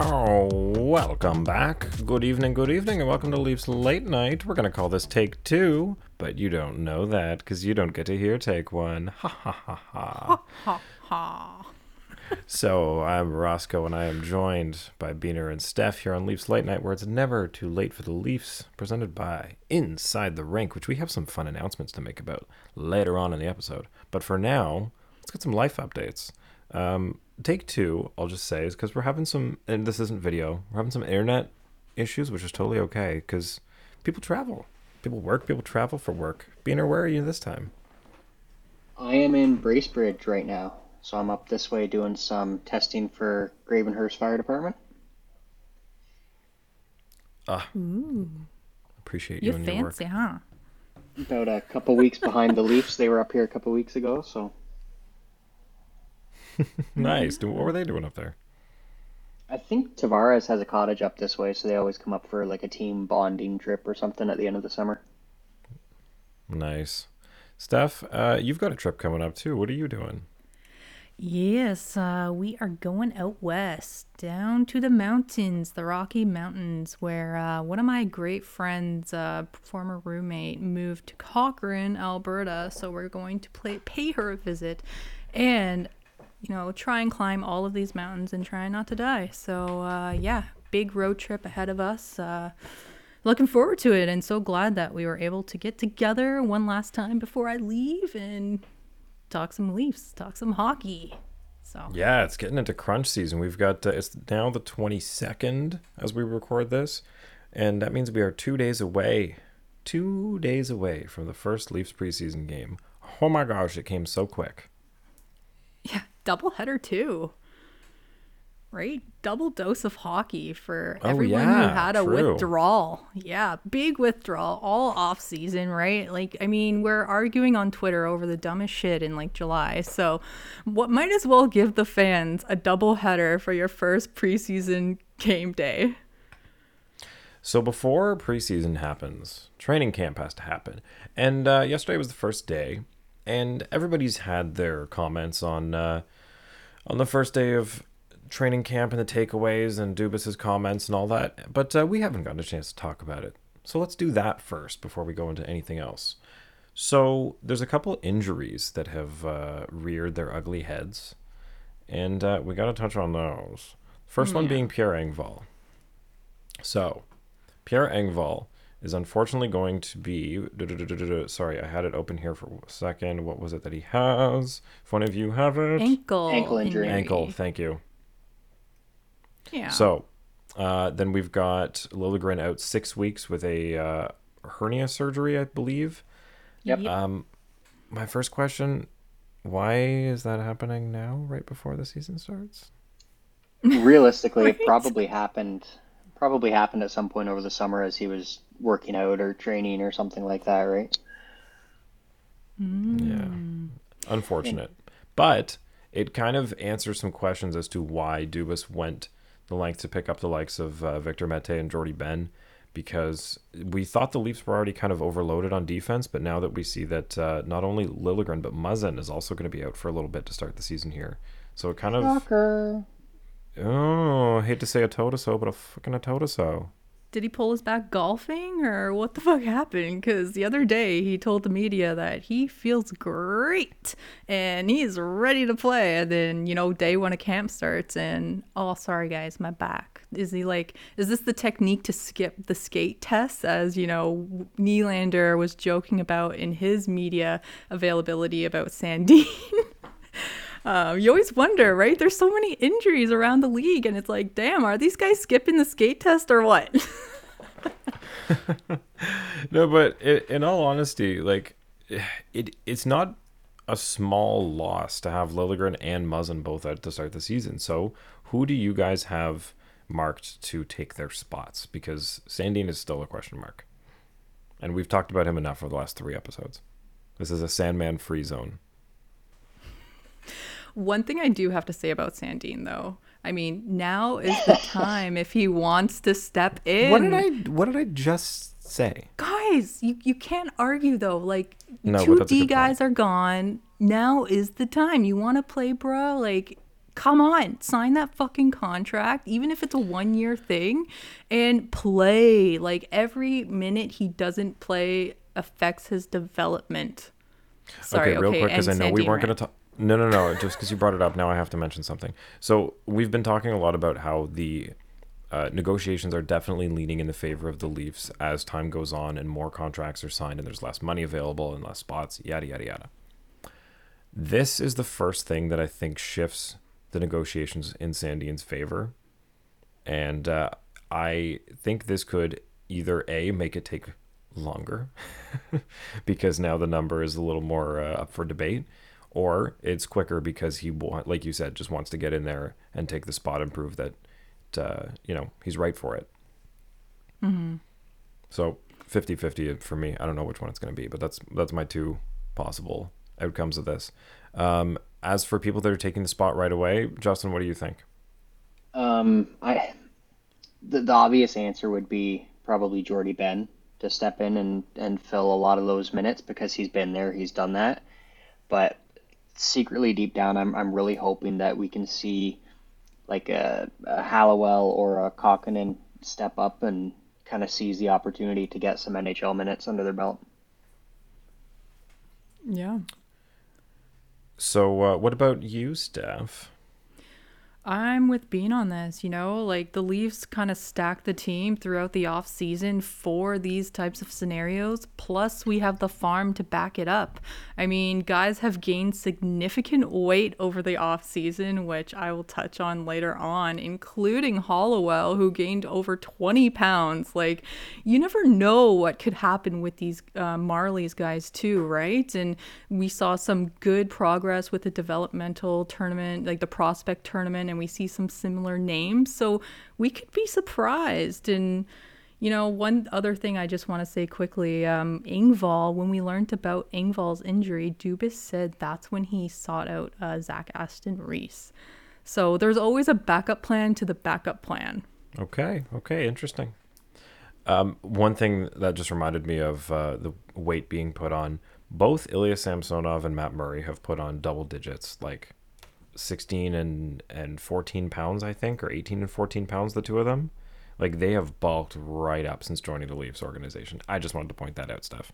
Oh, welcome back. Good evening, good evening, and welcome to Leafs Late Night. We're going to call this take two, but you don't know that because you don't get to hear take one. Ha ha ha ha. Ha ha. so, I'm Roscoe, and I am joined by Beaner and Steph here on Leafs Late Night, where it's never too late for the Leafs, presented by Inside the Rink, which we have some fun announcements to make about later on in the episode. But for now, let's get some life updates. Um, take two, I'll just say, is because we're having some, and this isn't video, we're having some internet issues, which is totally okay because people travel. People work, people travel for work. Beaner, where are you this time? I am in Bracebridge right now, so I'm up this way doing some testing for Gravenhurst Fire Department. Ah, Ooh. appreciate you You're and your work. fancy, huh? About a couple weeks behind the Leafs. They were up here a couple weeks ago, so Nice. What were they doing up there? I think Tavares has a cottage up this way, so they always come up for like a team bonding trip or something at the end of the summer. Nice. Steph, uh, you've got a trip coming up too. What are you doing? Yes, uh, we are going out west, down to the mountains, the Rocky Mountains, where uh, one of my great friends, uh, former roommate, moved to Cochrane, Alberta. So we're going to play, pay her a visit and, you know, try and climb all of these mountains and try not to die. So, uh, yeah, big road trip ahead of us. Uh, looking forward to it and so glad that we were able to get together one last time before I leave and talk some Leafs, talk some hockey. So Yeah, it's getting into crunch season. We've got uh, it's now the 22nd as we record this, and that means we are 2 days away. 2 days away from the first Leafs preseason game. Oh my gosh, it came so quick. yeah, double header too. Right? Double dose of hockey for Oh, everyone who had a true. withdrawal. Yeah, big withdrawal all off season, right? Like I mean, we're arguing on Twitter over the dumbest shit in like July. So, what might as well give the fans a double header for your first preseason game day. So before preseason happens, training camp has to happen. And uh, yesterday was the first day, and everybody's had their comments on uh, on the first day of training camp and the takeaways and Dubas's comments and all that. But uh, we haven't gotten a chance to talk about it. So let's do that first before we go into anything else. So there's a couple injuries that have uh, reared their ugly heads, and uh, we got to touch on those. First one Yeah. being Pierre Engvall. So, Pierre Engvall is unfortunately going to be. Sorry, I had it open here for a second. What was it that he has? If one of you have it, Ankle Ankle injury. ankle. Thank you. Yeah. So, uh, then we've got Liljegren out six weeks with a uh, hernia surgery, I believe. Yep. Yep. Um, my first question: Why is that happening now, right before the season starts? Realistically, Right. it probably happened. Probably happened at some point over the summer as he was working out or training or something like that, right? Yeah. Unfortunate. But it kind of answers some questions as to why Dubas went the length to pick up the likes of uh, Victor Mete and Jordie Benn because we thought the Leafs were already kind of overloaded on defense, but now that we see that uh, not only Liljegren but Muzzin is also going to be out for a little bit to start the season here. So it kind of Shocker. oh, I hate to say a totoso, but a fucking a totoso. Did he pull his back golfing or what the fuck happened? Because the other day he told the media that he feels great and he's ready to play. And then, you know, day one of camp starts and, oh, sorry guys, my back. Is he like, is this the technique to skip the skate test? As, you know, Nylander was joking about in his media availability about Sandin. Um, you always wonder, right? There's so many injuries around the league, and it's like, damn, are these guys skipping the skate test or what? No, but i in all honesty, like it, it's not a small loss to have Liljegren and Muzzin both out to start the season. So, who do you guys have marked to take their spots? Because Sandin is still a question mark, and we've talked about him enough for the last three episodes. This is a Sandman free zone. One thing I do have to say about Sandin, though, I mean, now is the time if he wants to step in. What did I? What did I just say? Guys, you, you can't argue though. Like No, two D guys are gone. Now is the time. You want to play, bro? Like, come on, sign that fucking contract, even if it's a one year thing, and play. Like every minute he doesn't play affects his development. Sorry, okay, real quick, because I know we weren't going to talk. No, no, no. Just because you brought it up, now I have to mention something. So we've been talking a lot about how the uh, negotiations are definitely leaning in the favor of the Leafs as time goes on and more contracts are signed and there's less money available and less spots. Yada yada yada. This is the first thing that I think shifts the negotiations in Sandin's favor, and uh, I think this could either a make it take longer because now the number is a little more uh, up for debate or it's quicker because he want, like you said just wants to get in there and take the spot and prove that uh, you know he's right for it. So 50-50 for me. I don't know which one it's going to be but that's that's my two possible outcomes of this. Um, as for people that are taking the spot right away justin what do you think? Um, I the, the obvious answer would be probably Jordie Benn to step in and, and fill a lot of those minutes because he's been there, he's done that. But secretly deep down, I'm I'm really hoping that we can see like a, a Hollowell or a Kokkonen step up and kind of seize the opportunity to get some NHL minutes under their belt. Yeah. so uh, what about you steph I'm with Bean on this, you know, like the Leafs kind of stack the team throughout the off season for these types of scenarios. Plus, we have the farm to back it up. I mean, guys have gained significant weight over the off season, which I will touch on later on, including Hollowell, who gained over 20 pounds. Like, you never know what could happen with these uh, Marlies guys, too, right? And we saw some good progress with the developmental tournament, like the prospect tournament, and we see some similar names. So we could be surprised. And, you know, one other thing I just want to say quickly um, Engvall, when we learned about Engvall's injury, Dubas said that's when he sought out uh, Zach Aston Reese. So there's always a backup plan to the backup plan. Okay. Okay. Interesting. Um, one thing that just reminded me of uh, the weight being put on. Both Ilya Samsonov and Matt Murray have put on double digits, like 16 and and 14 pounds, I think, or 18 and 14 pounds. The two of them, like they have bulked right up since joining the Leafs organization. I just wanted to point that out, Steph.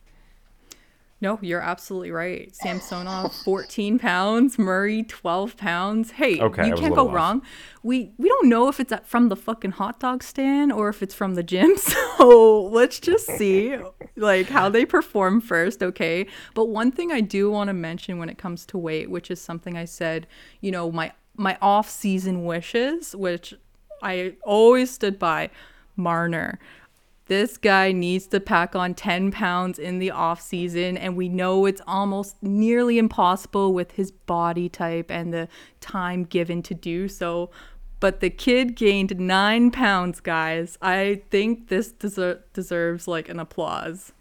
No, you're absolutely right. Samsonov, 14 pounds. Murray, 12 pounds. Hey, Okay, you can't go off. wrong. We we don't know if it's at- from the fucking hot dog stand or if it's from the gym. So let's just see like how they perform first, okay? But one thing I do want to mention when it comes to weight, which is something I said, you know, my my off-season wishes, which I always stood by, Marner this guy needs to pack on 10 pounds in the off season and we know it's almost nearly impossible with his body type and the time given to do so but the kid gained 9 pounds guys i think this deser- deserves like an applause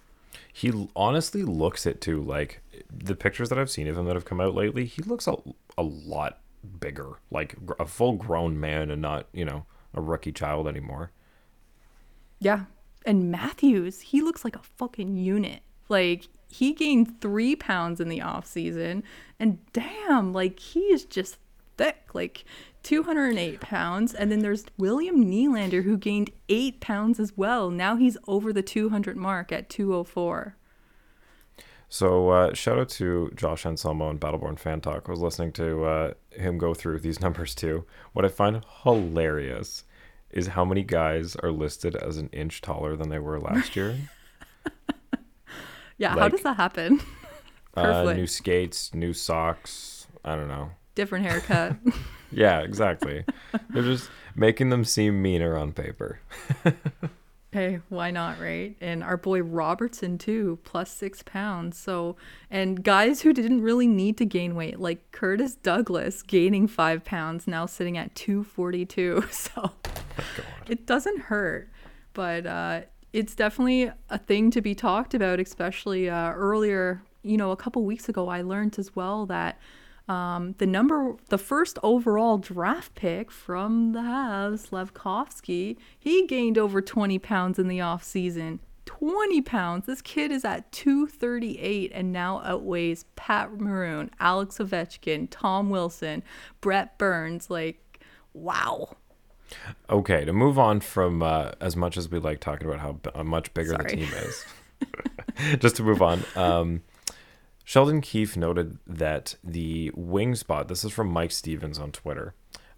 He honestly looks it too. Like the pictures that I've seen of him that have come out lately, he looks a, a lot bigger, like a full grown man and not, you know, a rookie child anymore. Yeah. And Matthews, he looks like a fucking unit. Like he gained three pounds in the off season, and damn, like he is just thick, like 208 pounds. And then there's William Nylander who gained eight pounds as well. Now he's over the 200 mark at 204. So uh, shout out to Josh Anselmo and Battleborn Fan Talk. I was listening to uh, him go through these numbers too. What I find hilarious is how many guys are listed as an inch taller than they were last year. Yeah, how does that happen? uh, new skates, new socks. I don't know. Different haircut. Yeah, exactly. They're just making them seem meaner on paper. Hey, why not, right? And our boy Robertson too, plus six pounds. So, and guys who didn't really need to gain weight, like Curtis Douglas, gaining five pounds, now sitting at two forty two. So, it doesn't hurt, but uh, it's definitely a thing to be talked about. Especially uh, earlier, you know, a couple weeks ago, I learned as well that um, the number, the first overall draft pick from the Habs, Slafkovsky, he gained over 20 pounds in the off season. 20 pounds. This kid is at 238 and now outweighs Pat Maroon, Alex Ovechkin, Tom Wilson, Brent Burns. Like, wow. Okay, to move on from uh, as much as we like talking about how b- uh, much bigger Sorry. the team is, just to move on. Um, Sheldon Keefe noted that the wing spot, this is from Mike Stevens on Twitter,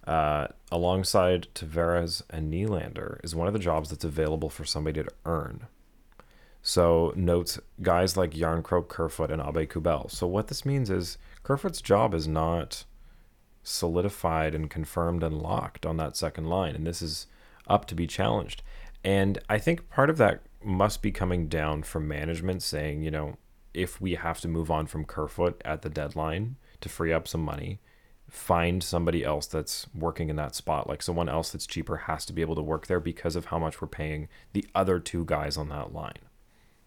uh, alongside Tavares and Nylander, is one of the jobs that's available for somebody to earn. So notes guys like Jarnkrok, Kerfoot, and Aube-Kubel. So what this means is Kerfoot's job is not solidified and confirmed and locked on that second line, and this is up to be challenged. And I think part of that must be coming down from management saying, you know, if we have to move on from Kerfoot at the deadline to free up some money, find somebody else that's working in that spot. Like someone else that's cheaper has to be able to work there because of how much we're paying the other two guys on that line.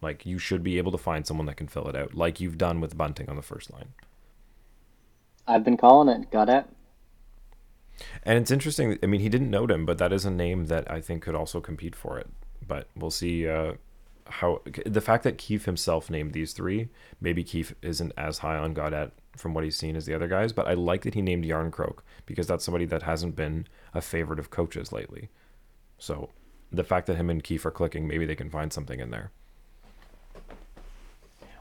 Like you should be able to find someone that can fill it out, like you've done with Bunting on the first line. I've been calling it. Got it. And it's interesting. I mean, he didn't note him, but that is a name that I think could also compete for it. But we'll see uh, how the fact that Keefe himself named these three. Maybe Keefe isn't as high on Gaudette from what he's seen as the other guys, but I like that he named Jarnkrok because that's somebody that hasn't been a favorite of coaches lately. So the fact that him and Keefe are clicking, maybe they can find something in there.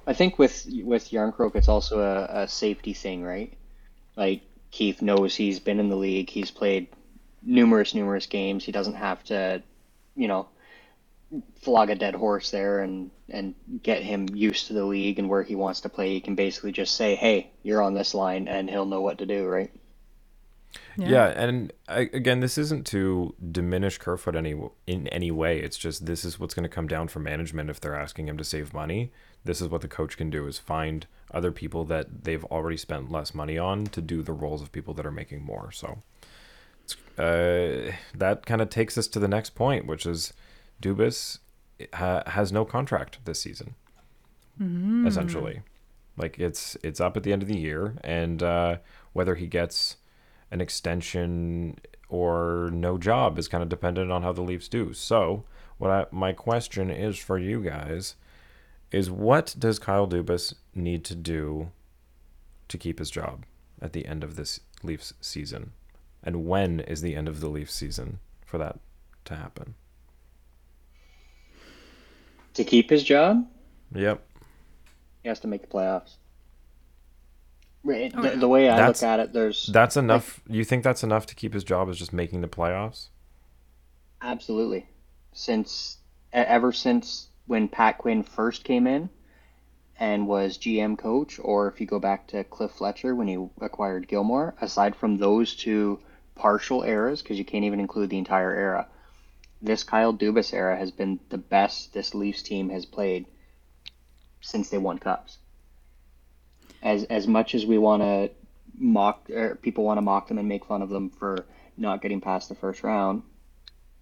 I think with with Jarnkrok, it's also a, a safety thing, right? Like Keefe knows he's been in the league, he's played numerous, numerous games. He doesn't have to, you know, flog a dead horse there and and get him used to the league and where he wants to play. He can basically just say, "Hey, you're on this line," and he'll know what to do, right? Yeah, and I, again, this isn't to diminish Kerfoot any in any way. It's just this is what's going to come down from management if they're asking him to save money. This is what the coach can do: is find other people that they've already spent less money on to do the roles of people that are making more. So uh, that kind of takes us to the next point, which is Dubas ha- has no contract this season. Essentially, like it's it's up at the end of the year, and uh, whether he gets an extension or no job is kind of dependent on how the Leafs do. So, what I, my question is for you guys is what does Kyle Dubas need to do to keep his job at the end of this Leafs season? And when is the end of the Leafs season for that to happen? To keep his job, Yep. he has to make the playoffs. Right. The, the way I That's- look at it, there's That's enough. you think that's enough to keep his job is just making the playoffs? Absolutely. Since e- ever since when Pat Quinn first came in and was GM coach, or if you go back to Cliff Fletcher when he acquired Gilmour, aside from those two partial eras, because you can't even include the entire era, this Kyle Dubas era has been the best this Leafs team has played since they won cups. As as much as we want to mock, or people want to mock them and make fun of them for not getting past the first round,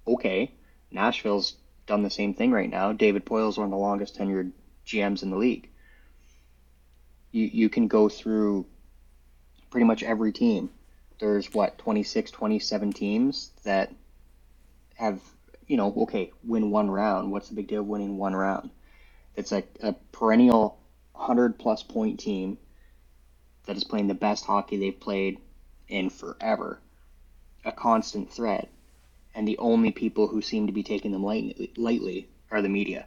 okay, Nashville's done the same thing right now. David Poile's one of the longest tenured GMs in the league. You you can go through pretty much every team. There's what 26, 27 teams that have you know okay win one round. What's the big deal of winning one round? It's like a perennial hundred plus point team that is playing the best hockey they've played in forever. A constant threat and the only people who seem to be taking them lightly are the media.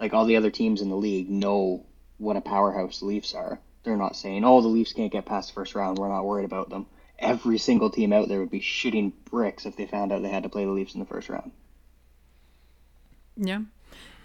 Like all the other teams in the league know what a powerhouse the Leafs are. They're not saying, "Oh, the Leafs can't get past the first round. We're not worried about them." Every single team out there would be shitting bricks if they found out they had to play the Leafs in the first round. Yeah.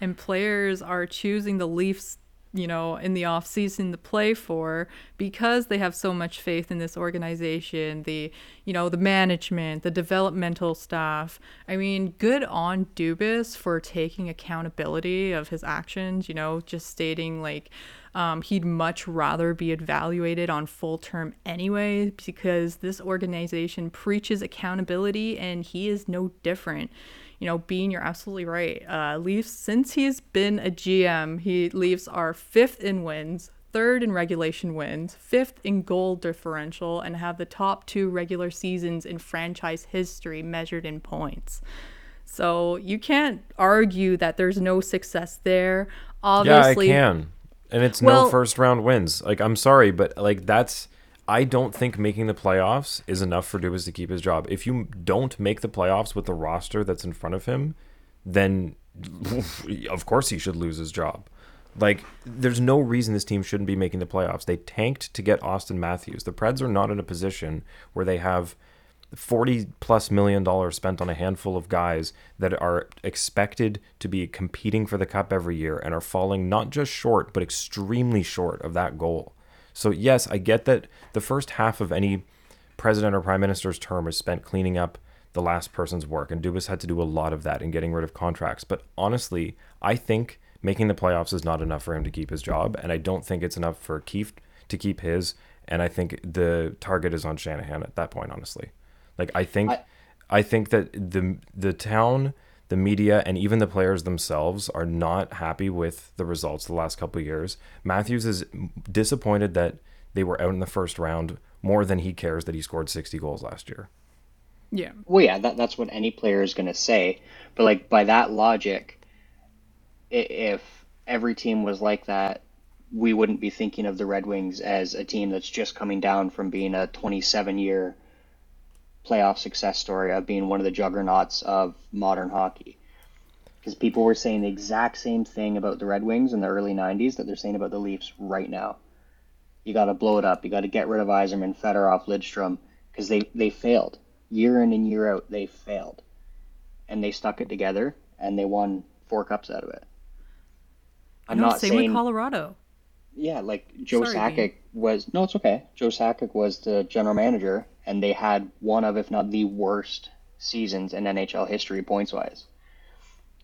And players are choosing the Leafs, you know, in the off season to play for because they have so much faith in this organization, the, you know, the management, the developmental staff. I mean, good on Dubas for taking accountability of his actions, you know, just stating like um, he'd much rather be evaluated on full term anyway because this organization preaches accountability and he is no different you know, Bean, you're absolutely right. Uh, Leafs, since he's been a GM, he Leafs are fifth in wins, third in regulation wins, fifth in goal differential, and have the top two regular seasons in franchise history measured in points. So you can't argue that there's no success there. Obviously, Yeah, I can. And it's Well- no first round wins. Like I'm sorry, but like that's I don't think making the playoffs is enough for Dubas to keep his job. If you don't make the playoffs with the roster that's in front of him, then of course he should lose his job. Like there's no reason this team shouldn't be making the playoffs. They tanked to get Auston Matthews. The Preds are not in a position where they have 40 plus million dollars spent on a handful of guys that are expected to be competing for the cup every year and are falling not just short but extremely short of that goal. So yes, I get that the first half of any president or prime minister's term is spent cleaning up the last person's work and Dubas had to do a lot of that in getting rid of contracts, but honestly, I think making the playoffs is not enough for him to keep his job and I don't think it's enough for Keefe to keep his and I think the target is on Shanahan at that point honestly. Like I think I, I- think that the the town, the media, and even the players themselves are not happy with the results the last couple of years. Matthews is disappointed that they were out in the first round more than he cares that he scored 60 goals last year. yeah. Well, yeah, that, that's what any player is going to say. But like by that logic, if every team was like that, we wouldn't be thinking of the Red Wings as a team that's just coming down from being a 27 year playoff success story of being one of the juggernauts of modern hockey. Because people were saying the exact same thing about the Red Wings in the early 90s that they're saying about the Leafs right now. You got to blow it up. You got to get rid of Yzerman, Fedorov, Lidstrom, because they, they failed. Year in and year out, they failed. And they stuck it together, and they won four cups out of it. I'm no, not same saying with Colorado. yeah, like Joe Sorry, Sakic was no, it's okay. Joe Sakic was the general manager, and they had one of, if not the worst seasons in NHL history points wise.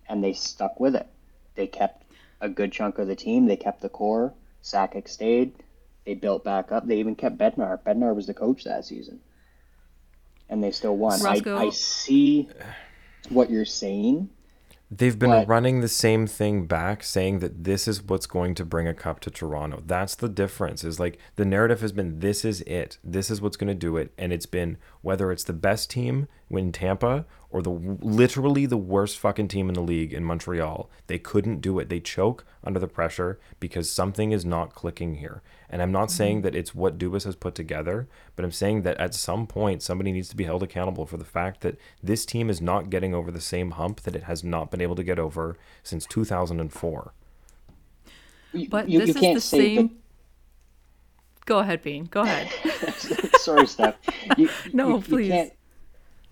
And they stuck with it. They kept a good chunk of the team. They kept the core. Sakic stayed. They built back up. They even kept Bednar. Bednar was the coach that season, and they still won. I, I see what you're saying. They've been But- running the same thing back, saying that this is what's going to bring a cup to Toronto. That's the difference. Is like the narrative has been this is it. This is what's going to do it, and it's been whether it's the best team in Tampa or the literally the worst fucking team in the league in Montreal. They couldn't do it. They choke under the pressure because something is not clicking here. And I'm not saying mm-hmm. that it's what Dubas has put together, but I'm saying that at some point somebody needs to be held accountable for the fact that this team is not getting over the same hump that it has not been able to get over since 2004. But you, this you is can't the say same. Go ahead, Bean. Go ahead. Sorry, Steph. You, No, you, please.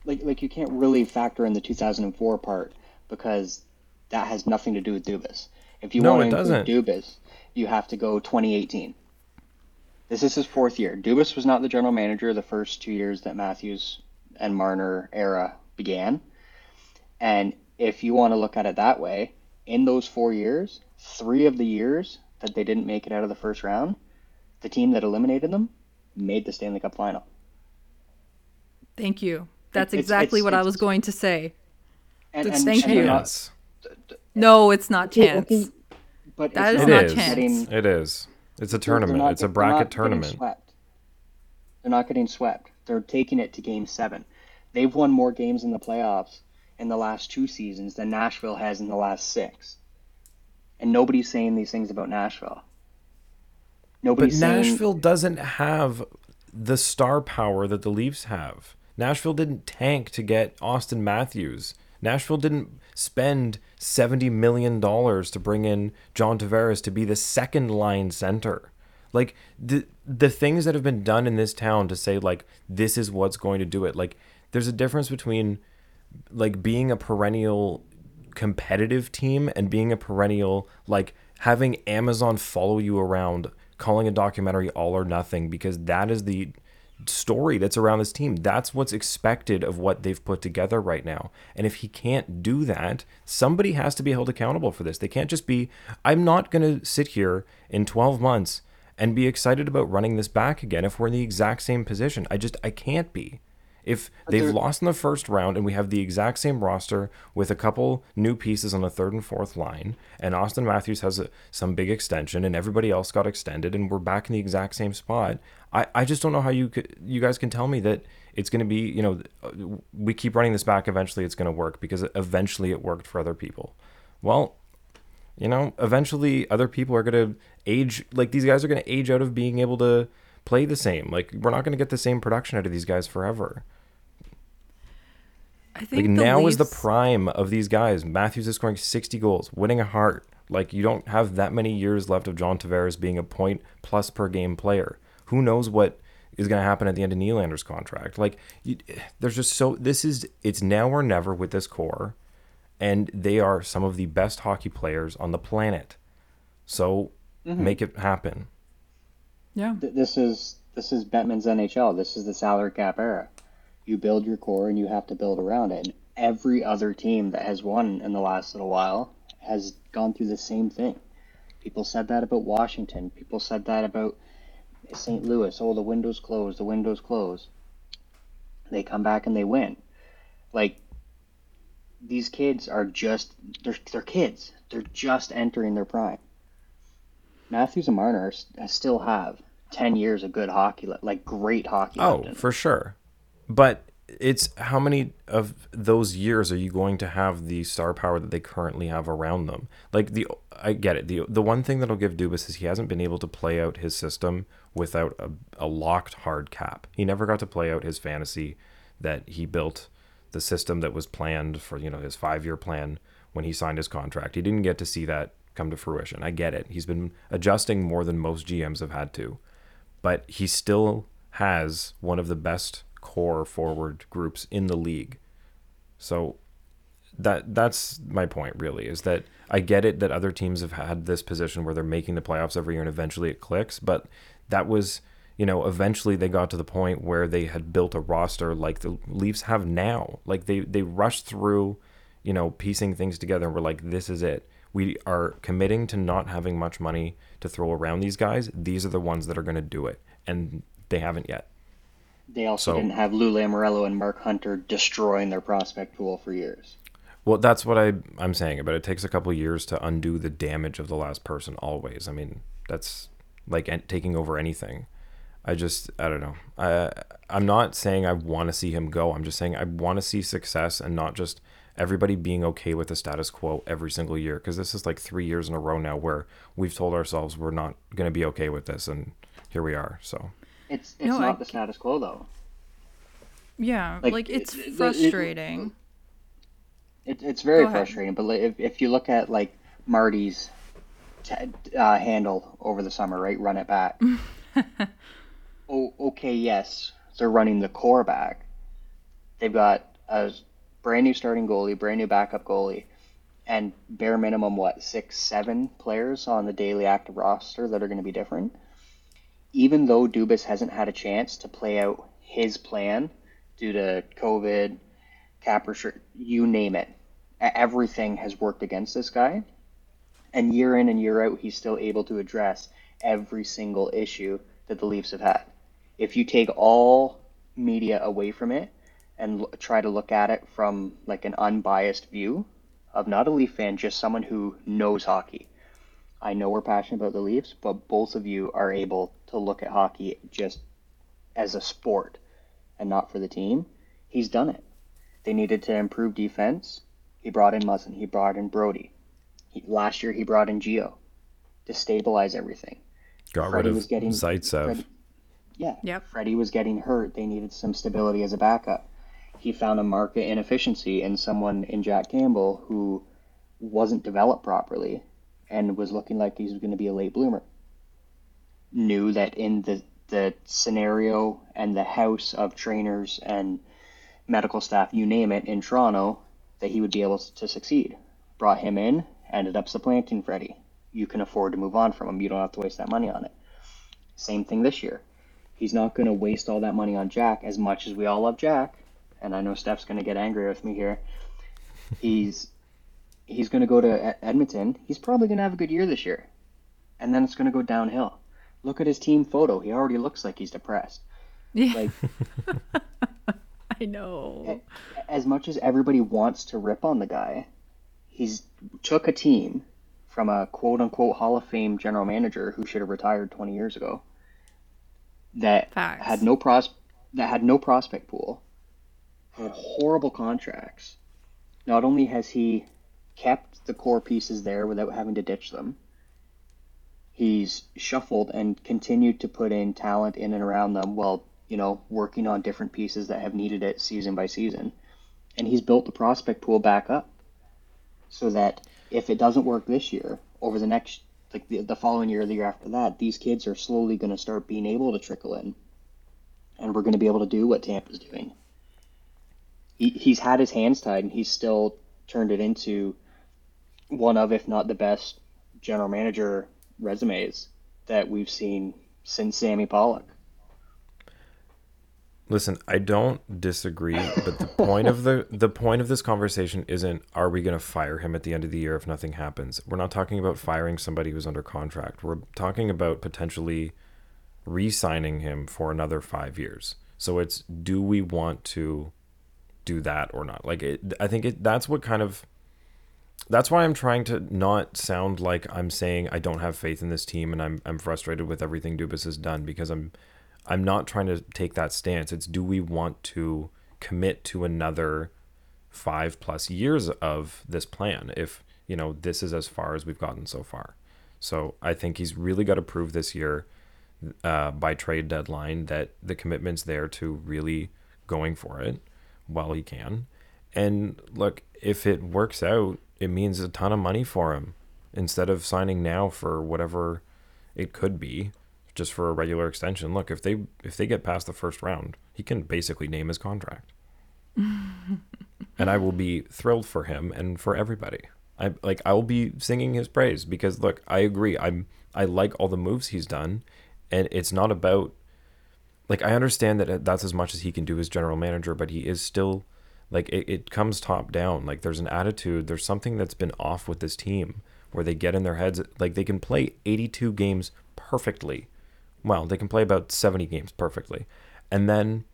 You can't, like, like you can't really factor in the 2004 part because that has nothing to do with Dubas. If you No, want to include doesn't. Dubas, you have to go 2018. This is his fourth year. Dubas was not the general manager the first two years that Matthews and Marner era began. And if you want to look at it that way, in those four years, three of the years that they didn't make it out of the first round, the team that eliminated them made the Stanley Cup final. Thank you. That's It's- exactly it's- what I was going to say. And, It's and- thank and you. they're not- No, it's not Okay, chance. okay, but That it's is it not is. chance. Getting, It is. It's a they're- they're tournament. not it's a get- they're bracket not getting tournament. Swept. They're not getting swept. They're taking it to game seven. They've won more games in the playoffs in the last two seasons than Nashville has in the last six. And nobody's saying these things about Nashville. But Nobody's saying Nashville doesn't have the star power that the Leafs have. Nashville didn't tank to get Auston Matthews. Nashville didn't spend $70 million to bring in John Tavares to be the second line center. Like the the things that have been done in this town to say like this is what's going to do it. Like there's a difference between like being a perennial competitive team and being a perennial like having Amazon follow you around calling a documentary all or nothing because that is the story that's around this team. That's what's expected of what they've put together right now. And if he can't do that, somebody has to be held accountable for this. They can't just be I'm not going to sit here in 12 months and be excited about running this back again if we're in the exact same position. I just I can't be. If they've lost in the first round and we have the exact same roster with a couple new pieces on the third and fourth line, and Auston Matthews has a, some big extension, and everybody else got extended, and we're back in the exact same spot, I, I just don't know how you could, you guys can tell me that it's going to be, you know, uh, we keep running this back. Eventually, it's going to work because eventually it worked for other people. Well, you know, eventually other people are going to age, like these guys are going to age out of being able to play the same. Like, we're not going to get the same production out of these guys forever. I think Like now is the prime of these guys. Matthews is scoring 60 goals, winning a heart. Like you don't have that many years left of John Tavares being a point plus per game player. Who knows what is going to happen at the end of Nylander's contract? Like you, there's just so this is it's now or never with this core, and they are some of the best hockey players on the planet. So mm-hmm. make it happen. Yeah. Th- This is this is Bettman's NHL. This is the salary cap era. You build your core and you have to build around it. And every other team that has won in the last little while has gone through the same thing. People said that about Washington. People said that about St. Louis. Oh, the window's closed. The window's closed. They come back and they win. Like these kids are just they're they're kids. They're just entering their prime. Matthews and Marner still have ten years of good hockey, like great hockey. Oh, them. for sure. But it's how many of those years are you going to have the star power that they currently have around them? Like the I get it. The the one thing that'll give Dubas is he hasn't been able to play out his system without a, a locked hard cap. He never got to play out his fantasy that he built the system that was planned for, you know, his 5-year plan when he signed his contract. He didn't get to see that come to fruition. I get it. He's been adjusting more than most GMs have had to but he still has one of the best core forward groups in the league. So that that's my point really is that I get it that other teams have had this position where they're making the playoffs every year and eventually it clicks, but that was you know eventually they got to the point where they had built a roster like the Leafs have now. Like they they rushed through, you know, piecing things together and we're like this is it. We are committing to not having much money to throw around these guys. These are the ones that are going to do it and they haven't yet. They also So- didn't have Lou Lamoriello and Mark Hunter destroying their prospect pool for years. Well, that's what I I'm saying. But it takes a couple years to undo the damage of the last person. Always. I mean, that's like taking over anything. I just I don't know. I I'm not saying I want to see him go. I'm just saying I want to see success and not just everybody being okay with the status quo every single year. Because this is like three years in a row now where we've told ourselves we're not going to be okay with this, and here we are. So It's it's No, not I- the status quo though. Yeah. Like, Like, it's it- it- it- frustrating. It, it's very frustrating. But like, if if you look at like Marty's t- uh, handle over the summer, right, run it back. oh, okay, yes, they're running the core back. They've got a brand new starting goalie, brand new backup goalie, and bare minimum what six, seven players on the daily active roster that are going to be different. Even though Dubas hasn't had a chance to play out his plan due to COVID, cap restrict, you name it, everything has worked against this guy. And year in and year out, he's still able to address every single issue that the Leafs have had. If you take all media away from it and l- try to look at it from like an unbiased view of not a Leaf fan, just someone who knows hockey. I know we're passionate about the Leafs, but both of you are able to look at hockey just as a sport and not for the team. He's done it. They needed to improve defense. He brought in Muzzin. He brought in Brodie. He, last year he brought in Gio to stabilize everything. got Freddie rid of was getting- Zaitsev. Freddie- Yeah. Yep. Freddie was getting hurt. They needed some stability as a backup. He found a market inefficiency in someone in Jack Campbell who wasn't developed properly and was looking like he was going to be a late bloomer. Knew that in the the scenario and the house of trainers and medical staff, you name it, in Toronto, that he would be able to succeed. Brought him in, ended up supplanting Freddie. You can afford to move on from him. You don't have to waste that money on it. Same thing this year. He's not going to waste all that money on Jack as much as we all love Jack. And I know Steph's going to get angry with me here. He's he's going to go to Edmonton. He's probably going to have a good year this year. And then it's going to go downhill. Look at his team photo. He already looks like he's depressed. Yeah. Like I I know. As much as everybody wants to rip on the guy, he's took a team from a quote unquote Hall of Fame general manager who should have retired 20 years ago that Facts. had no pros that had no prospect pool, horrible contracts. Not only has he kept the core pieces there without having to ditch them, he's shuffled and continued to put in talent in and around them while, you know, working on different pieces that have needed it season by season. And he's built the prospect pool back up so that if it doesn't work this year, over the next like the, the following year or the year after that, these kids are slowly going to start being able to trickle in, and we're going to be able to do what Tampa's doing. He, he's had his hands tied, and he's still turned it into one of, if not the best, general manager resumes that we've seen since Sammy Pollock. Listen, I don't disagree, but the point of the the point of this conversation isn't are we going to fire him at the end of the year if nothing happens. We're not talking about firing somebody who's under contract. We're talking about potentially re-signing him for another 5 years. So it's do we want to do that or not? Like it, I think it that's what kind of that's why I'm trying to not sound like I'm saying I don't have faith in this team and I'm I'm frustrated with everything Dubas has done because I'm I'm not trying to take that stance. It's do we want to commit to another five plus years of this plan if, you know, this is as far as we've gotten so far. So I think he's really got to prove this year uh, by trade deadline that the commitment's there to really going for it while he can. And look, if it works out, it means a ton of money for him instead of signing now for whatever it could be just for a regular extension. Look, if they if they get past the first round, he can basically name his contract. and I will be thrilled for him and for everybody. I like I will be singing his praise because look, I agree. I'm I like all the moves he's done and it's not about like I understand that uh, that's as much as he can do as general manager, but he is still like it, it comes top down. Like there's an attitude, there's something that's been off with this team where they get in their heads like they can play 82 games perfectly well, they can play about 70 games perfectly. And then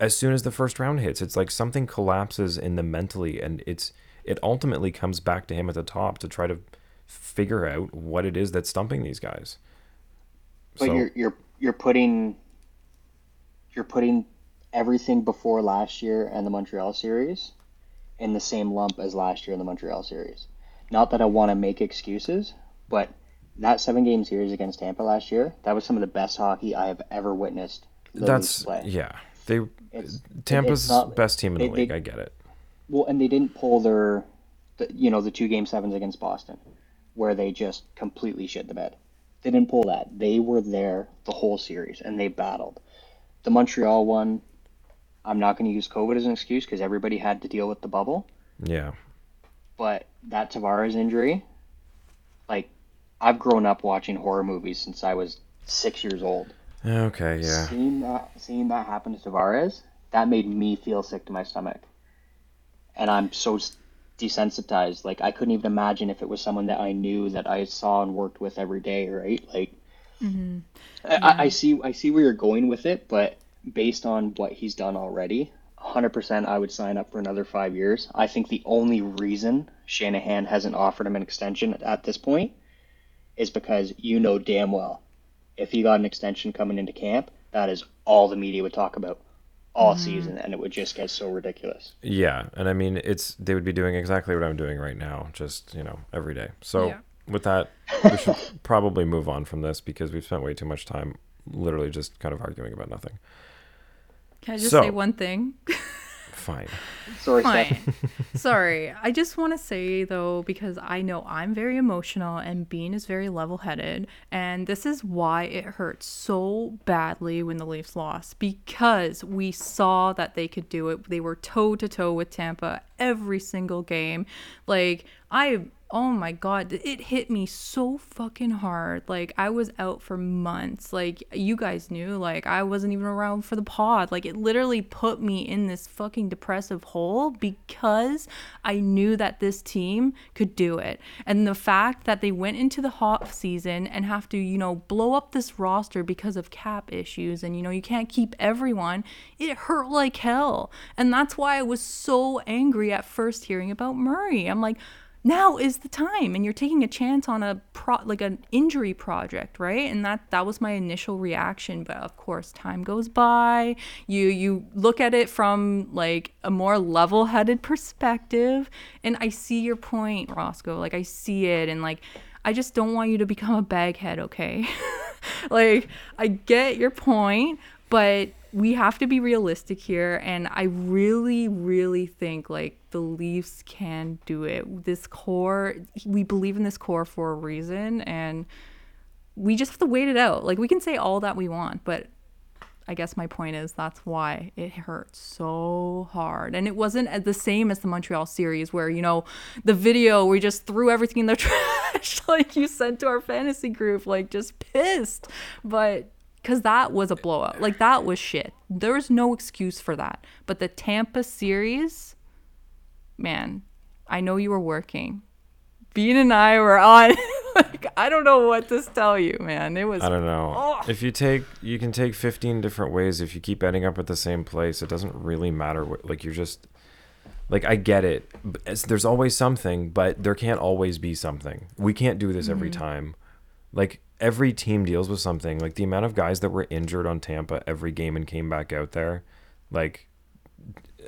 as soon as the first round hits, it's like something collapses in them mentally and it's it ultimately comes back to him at the top to try to figure out what it is that's stumping these guys. But so, you're you're you're putting you're putting everything before last year and the Montreal series in the same lump as last year in the Montreal series. Not that I want to make excuses, but that seven game series against Tampa last year, that was some of the best hockey I have ever witnessed. That's play. yeah. They it's, Tampa's not, best team in the league. They, I get it. Well, and they didn't pull their, the, you know, the two game sevens against Boston, where they just completely shit the bed. They didn't pull that. They were there the whole series and they battled. The Montreal one, I'm not going to use COVID as an excuse because everybody had to deal with the bubble. Yeah. But that Tavares injury, like I've grown up watching horror movies since I was six years old. Okay, yeah. Seeing that, seeing that happen to Tavares, that made me feel sick to my stomach, and I'm so desensitized. Like I couldn't even imagine if it was someone that I knew that I saw and worked with every day. Right? Like, mm-hmm. yeah. I, I see, I see where you're going with it, but based on what he's done already, 100% I would sign up for another five years. I think the only reason Shanahan hasn't offered him an extension at this point is because you know damn well if he got an extension coming into camp, that is all the media would talk about all mm. season and it would just get so ridiculous. Yeah, and I mean it's they would be doing exactly what I'm doing right now, just, you know, every day. So yeah. With that, we should probably move on from this because we've spent way too much time literally just kind of arguing about nothing. Can I just so, say one thing? Fine. Sorry, Fine. Sorry. I just want to say though, because I know I'm very emotional and Bean is very level headed, and this is why it hurts so badly when the Leafs lost because we saw that they could do it. They were toe to toe with Tampa every single game. Like I oh my god it hit me so fucking hard. Like i was out for months. Like you guys knew like i wasn't even around for the pod. Like it literally put me in this fucking depressive hole because i knew that this team could do it. And the fact that they went into the hot season and have to you know blow up this roster because of cap issues and you know you can't keep everyone it hurt like hell. And that's why i was so angry at first hearing about murray. I'm like now is the time and you're taking a chance on a pro like an injury project right? And that that was my initial reaction but of course time goes by. You you look at it from like a more level-headed perspective and i see your point roscoe. Like i see it and like i just don't want you to become a baghead okay? Like i get your point but we have to be realistic here and i really really think like the leafs can do it. This core we believe in this core for a reason and we just have to wait it out. Like we can say all that we want but i guess my point is that's why it hurts so hard. And it wasn't the same as the montreal series where you know the video we just threw everything in the trash like you sent to our fantasy group like just pissed. But because that was a blowout. Like that was shit. There was no excuse for that. But the Tampa series, man, I know you were working. Bean and I were on. like I don't know what to tell you, man. It was. I don't know. If you take, you can take 15 different ways. If you keep ending up at the same place, it doesn't really matter. What, like you're just, like I get it. There's always something, but there can't always be something. We can't do this every mm-hmm. time. Like every team deals with something. Like the amount of guys that were injured on Tampa every game and came back out there, like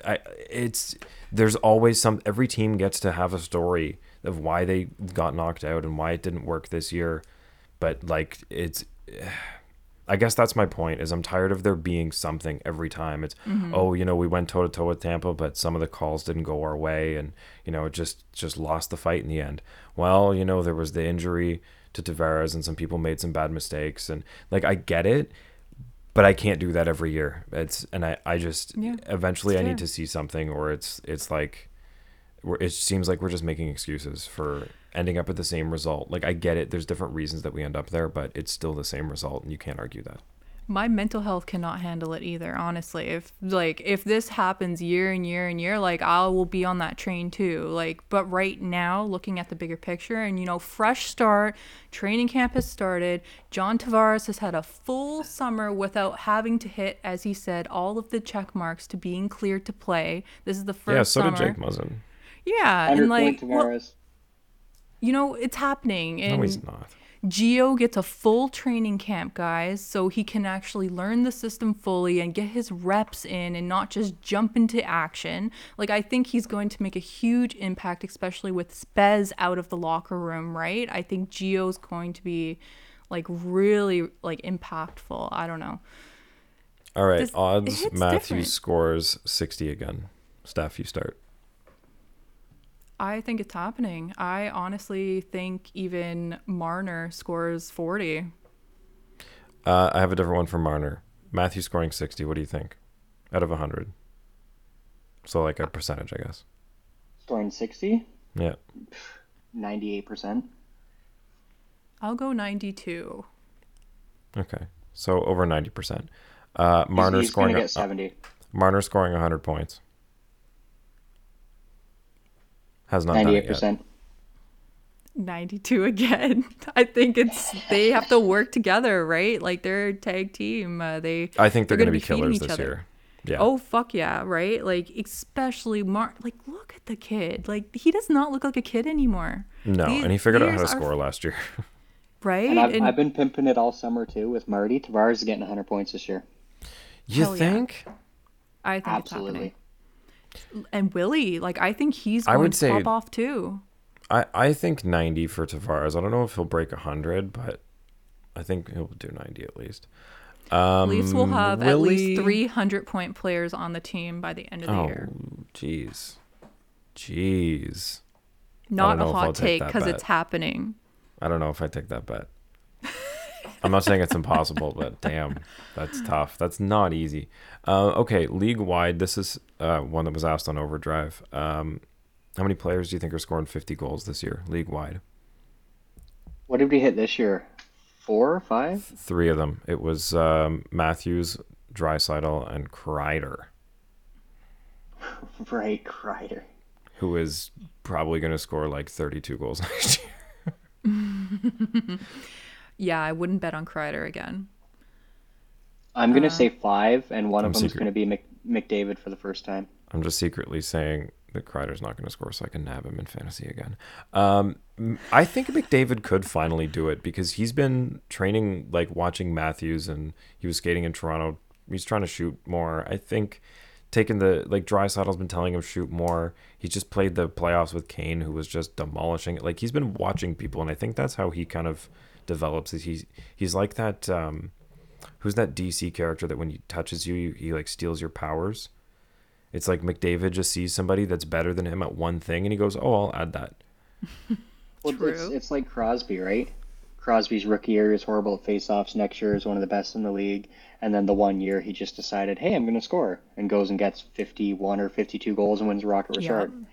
I it's there's always some every team gets to have a story of why they got knocked out and why it didn't work this year. But like it's I guess that's my point is I'm tired of there being something every time. It's mm-hmm. oh, you know, we went toe to toe with Tampa, but some of the calls didn't go our way and you know, it just just lost the fight in the end. Well, you know, there was the injury to Tavares and some people made some bad mistakes and like I get it, but I can't do that every year. It's and I I just Yeah, eventually I need to see something or it's it's like we're, it seems like we're just making excuses for ending up at the same result. Like I get it, there's different reasons that we end up there, but it's still the same result and you can't argue that. My mental health cannot handle it either honestly. If like if this happens year and year and year like i will be on that train too. Like but right now looking at the bigger picture and you know fresh start training camp has started. John tavares has had a full summer without having to hit as he said all of the check marks to being cleared to play. This is the first yeah, so summer. Did Jake Muzzin. yeah and like point well, you know it's happening and No, he's not. Gio gets a full training camp, guys, so he can actually learn the system fully and get his reps in and not just jump into action. Like, I think he's going to make a huge impact, especially with Spez out of the locker room, right? I think Gio's going to be like really like impactful. I don't know. All right, This- odds hits Matthews different. scores 60 again. Staff, you start. I think it's happening. I honestly think even Marner scores 40. Uh, I have a different one for Marner. Matthew scoring 60. What do you think? Out of 100. So like a percentage, I guess. Scoring 60, Yeah. 98%. I'll go 92. Okay. So over 90%. Uh, Marner he's, he's scoring gonna get 70. Marner scoring 100 points. Has not done it yet. 98%. 92 again. I think it's they have to work together, right? Like they're a tag team. Uh, they I think they're, They're going to be be killers this other. year. Yeah. Oh fuck yeah, right? Like especially Mark like look at the kid. Like he does not look like a kid anymore. no, these and he figured out how to years are- score last year. Right? And I've, And- I've been pimping it all summer too with Marty. Tavares is getting 100 points this year. you Hell yeah. think? I think Absolutely. And Willie, like I think he's I going would to say- pop off too. I, I think 90 for Tavares. I don't know if he'll break 100, but I think he'll do 90 at least. Um, Leafs will have at least 300 point players on the team by the end of the Oh, year. jeez. Jeez. Not a hot take because it's happening. I don't know if I take that bet. I'm not saying it's impossible, but damn, that's tough. That's not easy. Uh, okay, league wide, this is uh, one that was asked on Overdrive. Um, How many players do you think are scoring 50 goals this year, league wide? What did we hit this year? Four, five? Three of them. It was um, Matthews, Draisaitl, and Kreider, Right, Kreider. who is probably going to score like 32 goals next year. Yeah, I wouldn't bet on Kreider again. I'm gonna say five, and one I'm of them is secret. gonna be Mc, McDavid for the first time. I'm just secretly saying that Kreider's not going to score so I can nab him in fantasy again. Um, m- I think McDavid could finally do it because he's been training, like watching Matthews, and he was skating in Toronto. He's trying to shoot more. I think taking the like Draisaitl's been telling him shoot more. He just played the playoffs with Kane, who was just demolishing it. Like he's been watching people, and I think that's how he kind of develops. Is he's he's like that. Um, who's that DC character that when he touches you, he like steals your powers? It's like McDavid just sees somebody that's better than him at one thing, and he goes, "Oh, I'll add that." Well, it's, True. it's like Crosby, right? Crosby's rookie year is horrible at faceoffs. Next year is one of the best in the league, and then the one year he just decided, "Hey, I'm going to score," and goes and gets 51 or 52 goals and wins Rocket Yeah. Richard.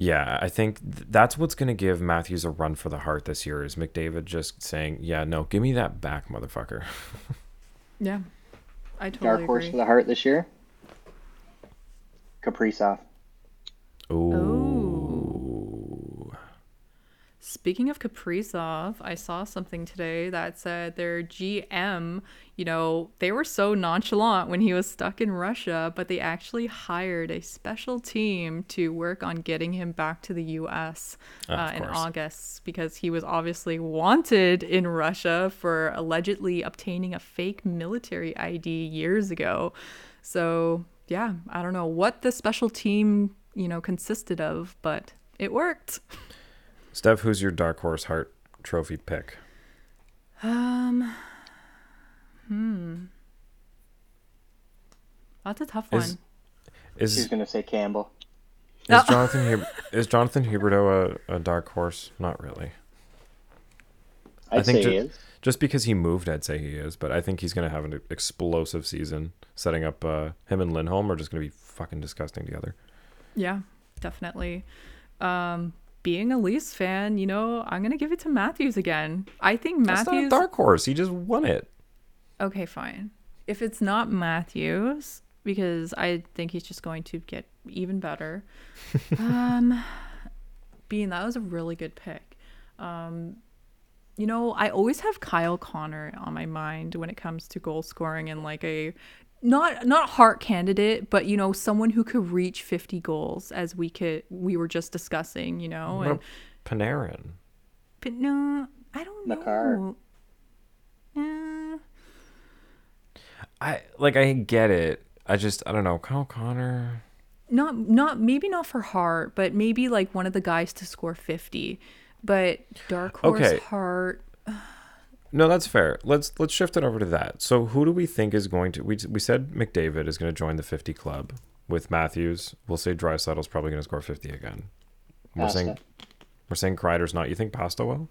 Yeah, I think th- that's what's going to give Matthews a run for the heart this year. Is McDavid just saying, "Yeah, no, give me that back, motherfucker." Yeah, I totally Dark horse agree. for the heart this year. Kaprizov. Ooh. Speaking of Kaprizov, I saw something today that said their GM, you know, they were so nonchalant when he was stuck in Russia, but they actually hired a special team to work on getting him back to the US Oh, uh, in course. August because he was obviously wanted in Russia for allegedly obtaining a fake military ID years ago. So, yeah, I don't know what the special team, you know, consisted of, but it worked. Steph, who's your dark horse heart trophy pick? Um, hmm. That's a tough one. Is He's is, going to say Campbell. is Jonathan Hub- is Jonathan Huberdeau a, a dark horse? Not really. I'd think say ju- he is. Just because he moved, I'd say he is, but I think he's going to have an explosive season. Setting up uh, him and Lindholm are just going to be fucking disgusting together. Yeah, definitely. Um, being a Leafs fan, you know, I'm gonna give it to Matthews again. I think Matthews That's not a dark horse. He just won it. Okay, fine. If it's not Matthews, because I think he's just going to get even better. um, Bean, that was a really good pick. Um, you know, I always have Kyle Connor on my mind when it comes to goal scoring and like a not not heart candidate, but you know, someone who could reach 50 goals as we could we were just discussing, you know, and Panarin? but no, I don't Makar. know. Eh, I like. I get it. I just. I don't know. Kyle Connor. not not maybe not for heart, but maybe like one of the guys to score 50. But dark horse Okay. heart. No, that's fair. Let's let's shift it over to that. So, who do we think is going to? We we said McDavid is going to join the 50 club with Matthews. We'll say Draisaitl's probably going to score 50 again. We're Pasta. saying we're saying Kreider's not. You think Pasta will?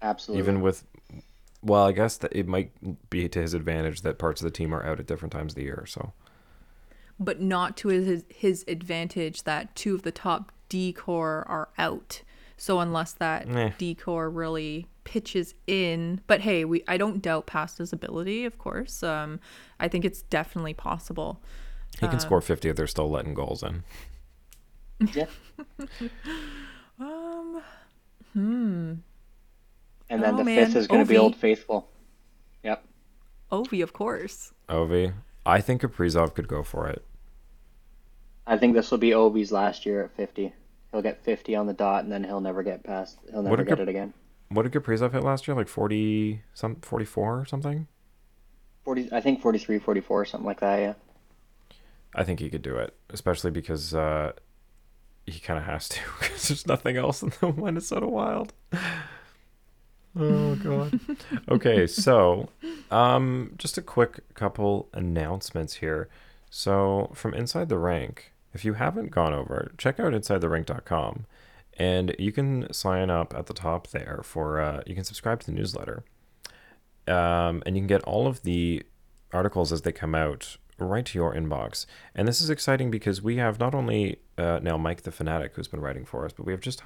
Absolutely. Even with, well, I guess that it might be to his advantage that parts of the team are out at different times of the year. So, but not to his his advantage that two of the top D core are out. So unless that Eh. D core really pitches in, but hey, we I don't doubt Pasta's ability, of course. Um, I think it's definitely possible. he Uh, can score 50 if they're still letting goals in. yeah. Um, hmm. And then Oh, the man. fifth is going to be Old Faithful. Yep. Ovi, of course. Ovi, I think Kaprizov could go for it. I think this will be Ovi's last year at 50. He'll get 50 on the dot, and then he'll never get past. He'll never did get Kap- it again. What did Kaprizov hit last year? Like 40 some 44 or something? 40, I think 43, 44, something like that. Yeah. I think he could do it, especially because uh, he kind of has to because there's nothing else in the Minnesota Wild. Oh god. okay, so um, just a quick couple announcements here. So from Inside the Rink, if you haven't gone over, check out InsideTheRink.com, and you can sign up at the top there for. Uh, you can subscribe to the newsletter, um, and you can get all of the articles as they come out right to your inbox. And this is exciting because we have not only uh, now Mike the Fanatic, who's been writing for us, but we have just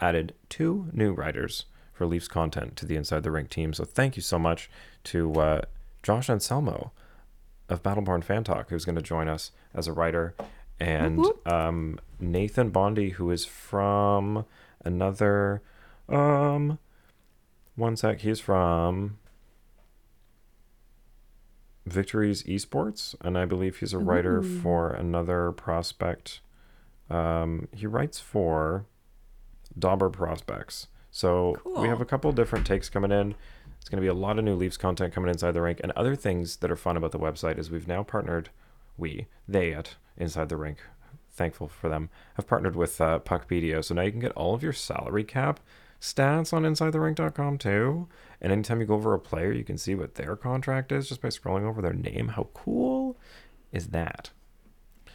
added two new writers for Leafs content to the Inside the Rink team. So thank you so much to uh, Josh Anselmo of Battleborn Fan Talk, who's going to join us as a writer, and um, Nathan Bondi, who is from another. Um, one sec. He's from Victories Esports, and I believe he's a writer Ooh. for another prospect. Um, he writes for Dobber Prospects. So we have a couple different takes coming in. It's going to be a lot of new Leafs content coming inside the rink, and other things that are fun about the website is we've now partnered. We, they at Inside the Rink, thankful for them, have partnered with uh, Puckpedia. So now you can get all of your salary cap stats on InsideTheRink.com too. And anytime you go over a player, you can see what their contract is just by scrolling over their name. How cool is that?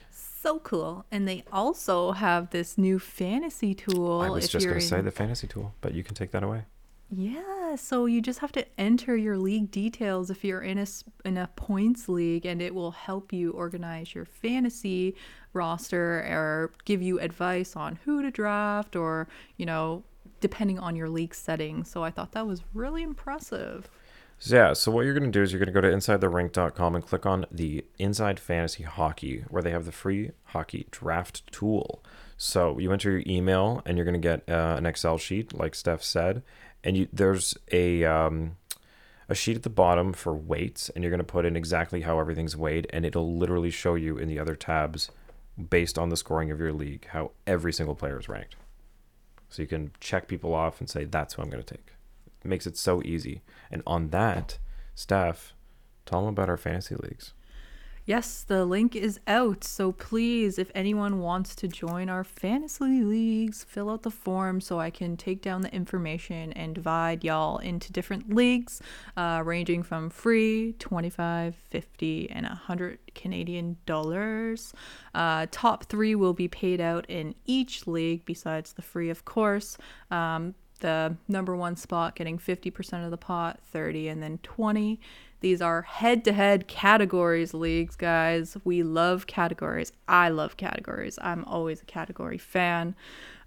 So cool. And they also have this new fantasy tool. I was just going to say the fantasy tool, but you can take that away. Yeah, so you just have to enter your league details if you're in a in a points league and it will help you organize your fantasy roster or give you advice on who to draft or, you know, depending on your league settings. So I thought that was really impressive. Yeah, so what you're going to do is you're going to go to InsideTheRink.com and click on the Inside Fantasy Hockey, where they have the free hockey draft tool. So you enter your email, and you're going to get uh, an Excel sheet, like Steph said, and you there's a um, a sheet at the bottom for weights, and you're going to put in exactly how everything's weighed, and it'll literally show you in the other tabs, based on the scoring of your league, how every single player is ranked. So you can check people off and say that's who I'm going to take makes it so easy. And on that, Steph, tell them about our fantasy leagues. Yes, the link is out. So please, if anyone wants to join our fantasy leagues, fill out the form so I can take down the information and divide y'all into different leagues, uh, ranging from free, 25, 50, and 100 Canadian dollars. Uh, top three will be paid out in each league, besides the free, of course. Um, the number one spot getting 50% of the pot, 30, and then 20. These are head to head categories leagues, guys. We love categories. I love categories. I'm always a category fan.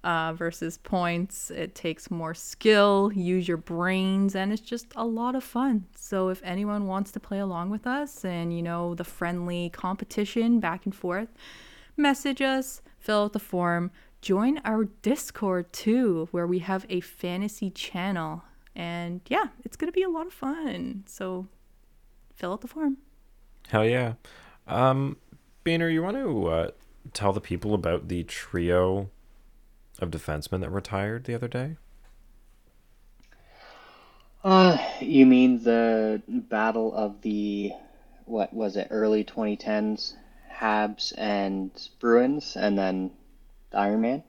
Uh, versus points, it takes more skill, use your brains, and it's just a lot of fun. So, if anyone wants to play along with us and you know the friendly competition back and forth, message us, fill out the form, join our Discord too, where we have a fantasy channel. And yeah, it's going to be a lot of fun. So fill out the form. Hell yeah. Um, Boehner, you want to uh, tell the people about the trio of defensemen that retired the other day? Uh, you mean the battle of the, what was it, early 2010s, Habs and Bruins, and then the Iron Man?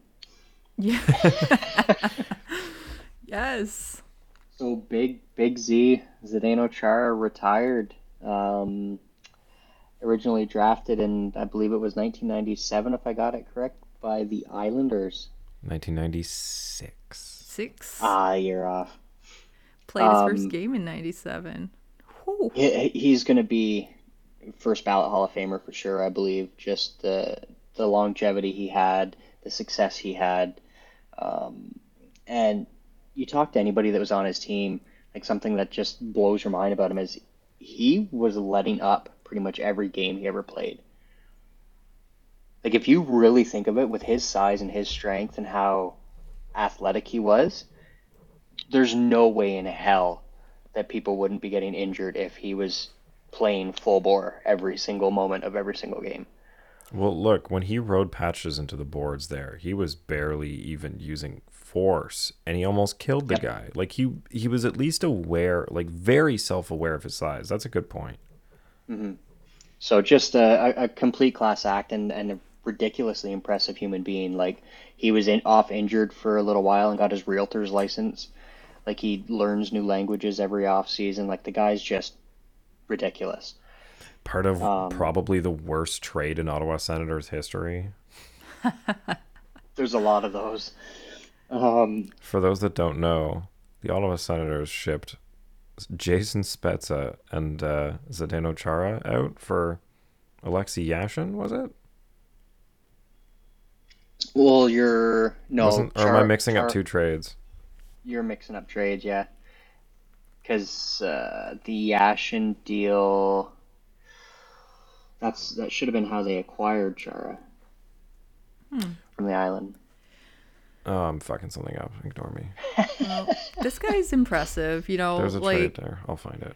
Yeah. yes. So big, big Z, Zdeno Chara retired. Um, originally drafted in, I believe it was 1997, if I got it correct, by the Islanders. 1996. Six. Ah, you're off. Played his um, first game in 97. Whew. He, he's going to be first ballot Hall of Famer for sure, I believe. Just the the longevity he had, the success he had, um, and you talk to anybody that was on his team, like something that just blows your mind about him is he was letting up pretty much every game he ever played. Like if you really think of it, with his size and his strength and how athletic he was, there's no way in hell that people wouldn't be getting injured if he was playing full bore every single moment of every single game. Well, look, when he rode patches into the boards there, he was barely even using force and he almost killed the Yep. guy. Like he he was at least aware, like very self-aware of his size. That's a good point. So just a, a, a complete class act and, and a ridiculously impressive human being. Like he was in, off injured for a little while and got his realtor's license. Like he learns new languages every off season. Like the guy's just ridiculous. Part of Um, probably the worst trade in Ottawa Senators history. There's a lot of those. Um, For those that don't know, the Ottawa Senators shipped Jason Spezza and uh, Zdeno Chara out for Alexei Yashin, was it? Well, you're no. Wasn't, or am I Char- mixing up two trades? You're mixing up trades, yeah. Because uh, the Yashin deal. That's that should have been how they acquired Chara from the island. Oh, I'm fucking something up. Ignore me. This guy's impressive. You know, There's a like trade there. I'll find it.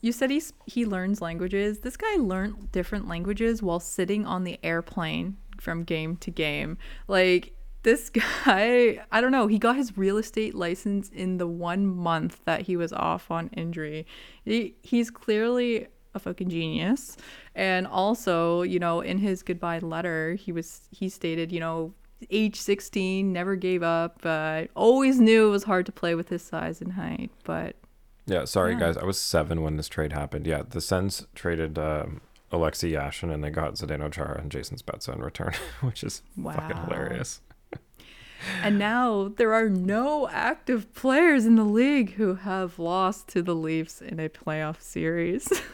you said he's he learns languages. This guy learned different languages while sitting on the airplane from game to game. Like this guy, I don't know. He got his real estate license in the one month that he was off on injury. He, he's clearly a fucking genius. And also, you know, in his goodbye letter, he was he stated, you know, age 16, never gave up. Uh, always knew it was hard to play with his size and height, but Yeah, sorry Yeah. guys. I was seven when this trade happened. Yeah, the Sens traded um, Alexei Yashin and they got Zdeno Chara and Jason Spezza in return, which is fucking hilarious. And now there are no active players in the league who have lost to the Leafs in a playoff series.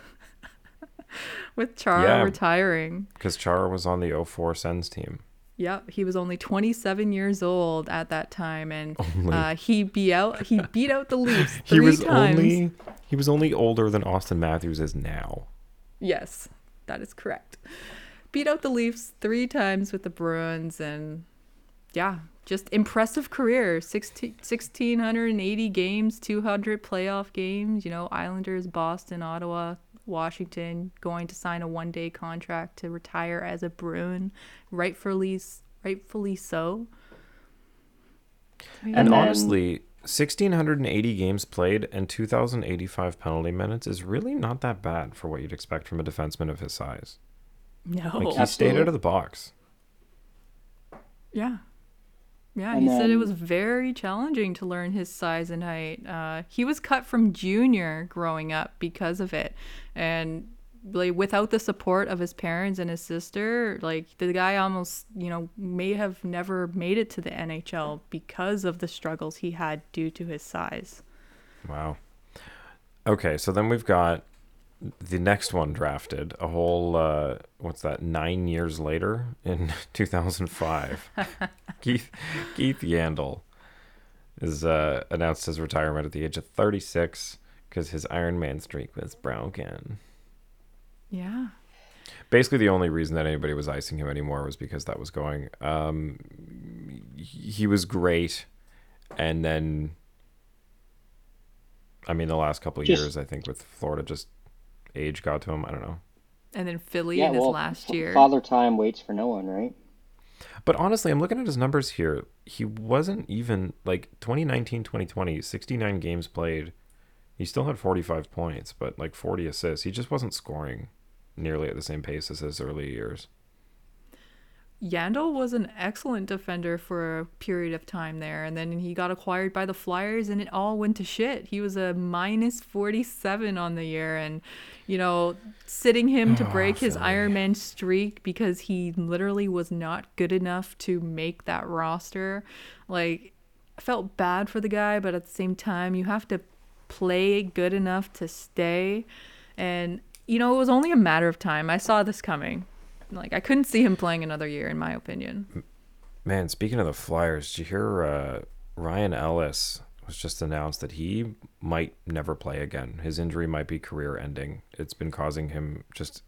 With Chara Yeah. retiring. Because Chara was on the 04 Sens team. Yep, he was only 27 years old at that time, and uh, he beat out he beat out the Leafs three He was times. only he was only older than Auston Matthews is now. Yes, that is correct. Beat out the Leafs three times with the Bruins, and yeah, just impressive career. 16, 1,680 games, 200 playoff games. You know, Islanders, Boston, Ottawa, Washington, going to sign a one day contract to retire as a Bruin. Rightfully, rightfully so. And, And then- honestly, 1680 games played and 2085 penalty minutes is really not that bad for what you'd expect from a defenseman of his size. No. Like he stayed out of the box. Yeah. Yeah, And he said it was very challenging to learn his size and height. Uh, he was cut from junior growing up because of it. And like without the support of his parents and his sister, like the guy almost, you know, may have never made it to the NHL because of the struggles he had due to his size. Wow. Okay, so then we've got the next one drafted a whole uh what's that 9 years later in 2005. Keith Keith Yandle is uh announced his retirement at the age of 36 cuz his Iron Man streak was broken. Yeah. Basically the only reason that anybody was icing him anymore was because that was going um he he was great and then I mean the last couple of Just- years I think with Florida just age got to him, I don't know. And then Philly Yeah, in his well, last year. Father Time waits for no one, right? But honestly, I'm looking at his numbers here. He wasn't even like 2019, 2020, 69 games played. He still had 45 points, but like 40 assists. He just wasn't scoring nearly at the same pace as his early years. Yandle was an excellent defender for a period of time there, and then he got acquired by the Flyers, and it all went to shit. He was a minus 47 on the year, and, you know, sitting him to oh, break his Philly. Ironman streak because he literally was not good enough to make that roster. Like, I felt bad for the guy, but at the same time, you have to play good enough to stay. And, you know, it was only a matter of time. I saw this coming. Like I couldn't see him playing another year, in my opinion. Man, speaking of the Flyers, did you hear uh, Ryan Ellis was just announced that he might never play again. His injury might be career ending. It's been causing him just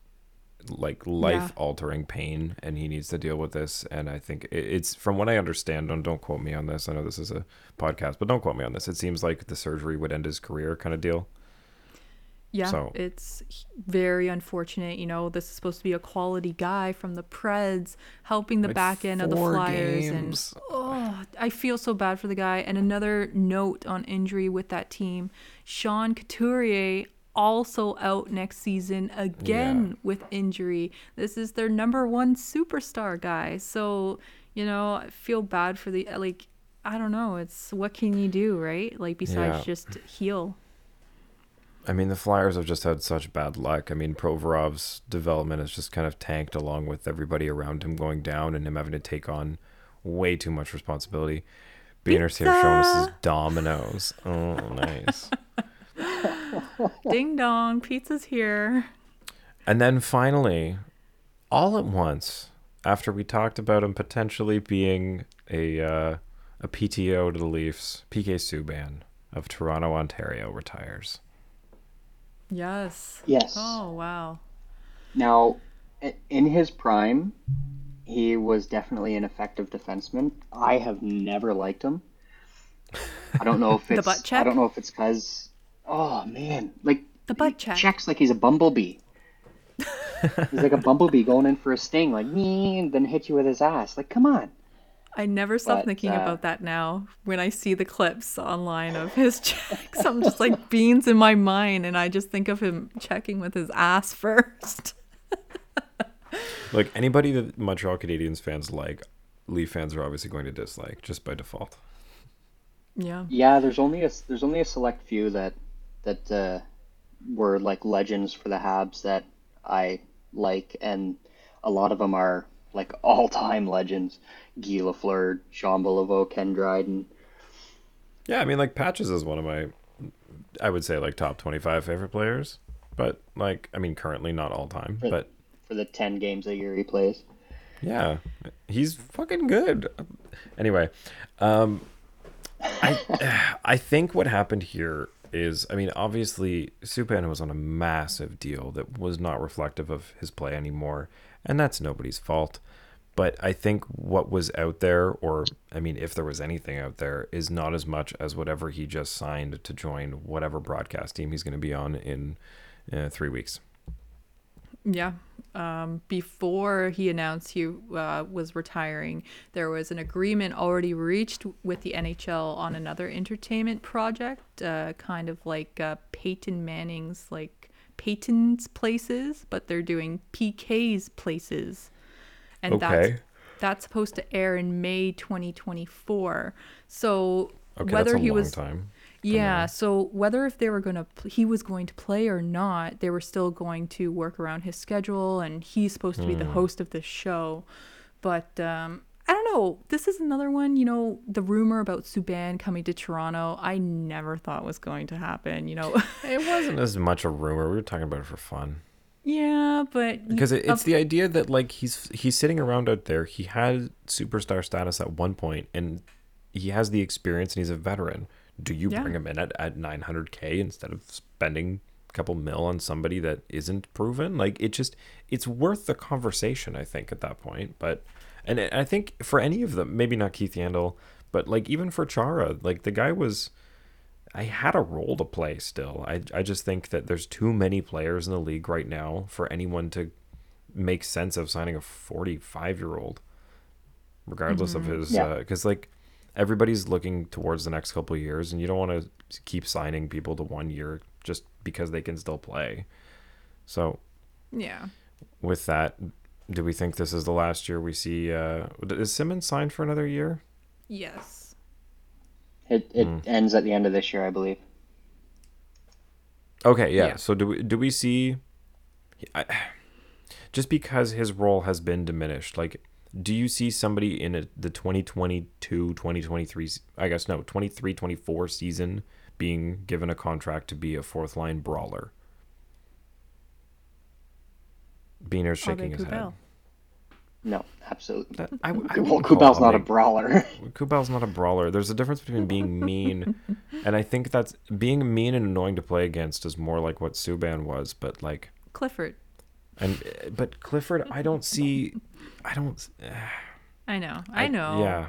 like life altering pain and he needs to deal with this and I think it's from what I understand don't don't quote me on this. I know this is a podcast, but don't quote me on this. It seems like the surgery would end his career kind of deal. Yeah, So- it's very unfortunate. You know, this is supposed to be a quality guy from the Preds, helping the Like back end of the Flyers, games. and oh, I feel so bad for the guy. And another note on injury with that team: Sean Couturier also out next season again Yeah. with injury. This is their number one superstar guy. So you know, I feel bad for the like. I don't know. It's what can you do, right? Like besides Yeah. just heal. I mean, the Flyers have just had such bad luck. I mean, Provorov's development has just kind of tanked along with everybody around him going down and him having to take on way too much responsibility. Beaner's here showing us his dominoes. Oh, nice. Ding dong, pizza's here. and then finally, all at once after we talked about him potentially being a uh, a PTO to the Leafs. PK Subban of Toronto, Ontario retires. Yes. Yes. Oh wow. Now, in his prime, he was definitely an effective defenseman. I have never liked him. I don't know if it's. The it's butt check? I don't know if it's because oh man, like The butt check. checks like he's a bumblebee. he's like a bumblebee going in for a sting, like me, and then hit you with his ass. Like, come on. I never stop But, thinking uh, about that now when I see the clips online of his checks. I'm just like beans in my mind, and I just think of him checking with his ass first. Like anybody that Montreal Canadiens fans like, Leaf fans are obviously going to dislike just by default. Yeah. Yeah, there's only a there's only a select few that that uh, were like legends for the Habs that I like, and a lot of them are like all time legends. Guy Lafleur, Jean Beliveau, Ken Dryden. Yeah, I mean, like Patches is one of my, I would say like top twenty-five favorite players. But like, I mean, currently not all time, but for the ten games a year he plays. yeah, he's fucking good. Anyway, um, I I think what happened here is, I mean, obviously Subban was on a massive deal that was not reflective of his play anymore, and that's nobody's fault. But I think what was out there, or I mean, if there was anything out there, is not as much as whatever he just signed to join whatever broadcast team he's going to be on in uh, three weeks. Yeah. Um, before he announced he uh, was retiring, there was an agreement already reached with the NHL on another entertainment project, uh, kind of like uh, Peyton Manning's, like Peyton's Places, but they're doing PK's Places. And Okay. that's, that's supposed to air in May 2024. So Okay, whether he was time. Yeah, so whether if they were going to he was going to play or not, they were still going to work around his schedule and he's supposed to be the host of this show. But um I don't know. This is another one, you know, the rumor about Subban coming to Toronto, I never thought was going to happen, you know. It wasn't as much a rumor. We were talking about it for fun. yeah, but because it, it's the idea that like he's he's sitting around out there he had superstar status at one point and he has the experience and he's a veteran do you Yeah. bring him in at, at 900k instead of spending a couple mil on somebody that isn't proven like it just it's worth the conversation i think at that point but and i I think for any of them maybe not keith yandle but like even for chara like the guy was I had a role to play still. I, I just think that there's too many players in the league right now for anyone to make sense of signing a 45 year old, regardless of mm-hmm. his. Yeah. Uh, because, like, everybody's looking towards the next couple of years, and you don't want to keep signing people to one year just because they can still play. So, yeah. with that, do we think this is the last year we see? Uh, is Simmonds signed for another year? Yes. It it Hmm. ends at the end of this year, I believe. Okay, yeah. Yeah. So do we do we see I, just because his role has been diminished, like do you see somebody in a, the 2022 2023 s- I guess no, 23 24 season being given a contract to be a fourth line brawler? Beaner's shaking his head. Kubel. No, absolutely. That- I, I well, wouldn't call Kubel's not a brawler. Kubel's not a brawler. There's a difference between being mean, and I think that's being mean and annoying to play against is more like what Subban was. But like, Clifford. And but Clifford, I don't see. I don't. Eh. I know. I know. Yeah.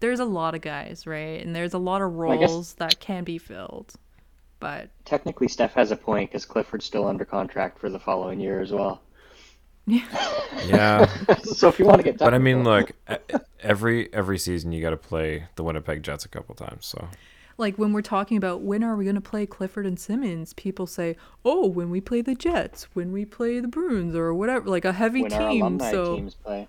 There's a lot of guys, right? And there's a lot of I guess- roles that can be filled. But Technically, Steph has a point because Clifford's still under contract for the following year as well. Yeah. Yeah. so if you want to get, but I mean, technical- look, every every season you got to play the Winnipeg Jets a couple times. So like when we're talking about when are we going to play Clifford and Simmonds, people say, "Oh, when we play the Jets, when we play the Bruins or whatever, like a heavy when team." alumni So teams play.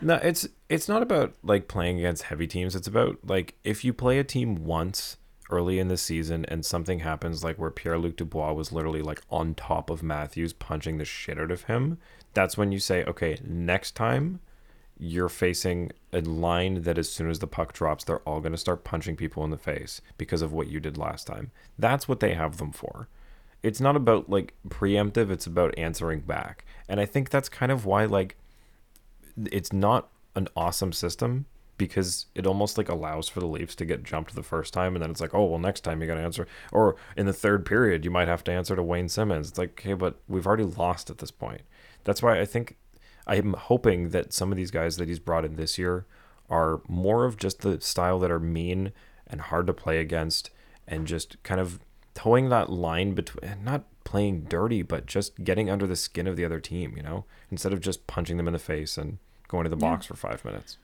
no, it's it's not about like playing against heavy teams. It's about like if you play a team once early in the season and something happens like where Pierre Luc Dubois was literally like on top of Matthews punching the shit out of him. That's when you say, okay, next time you're facing a line that as soon as the puck drops, they're all going to start punching people in the face because of what you did last time. That's what they have them for. it's not about like preemptive, it's about answering back. And I think that's kind of why like it's not an awesome system because it almost like allows for the Leafs to get jumped the first time and then it's like, oh well next time you gotta answer or in the third period you might have to answer to Wayne Simmonds. It's like, okay, but we've already lost at this point. That's why I think I'm hoping that some of these guys that he's brought in this year are more of just the style that are mean and hard to play against and just kind of towing that line between eh, not playing dirty but just getting under the skin of the other team, you know, instead of just punching them in the face and going to the box for 5 minutes.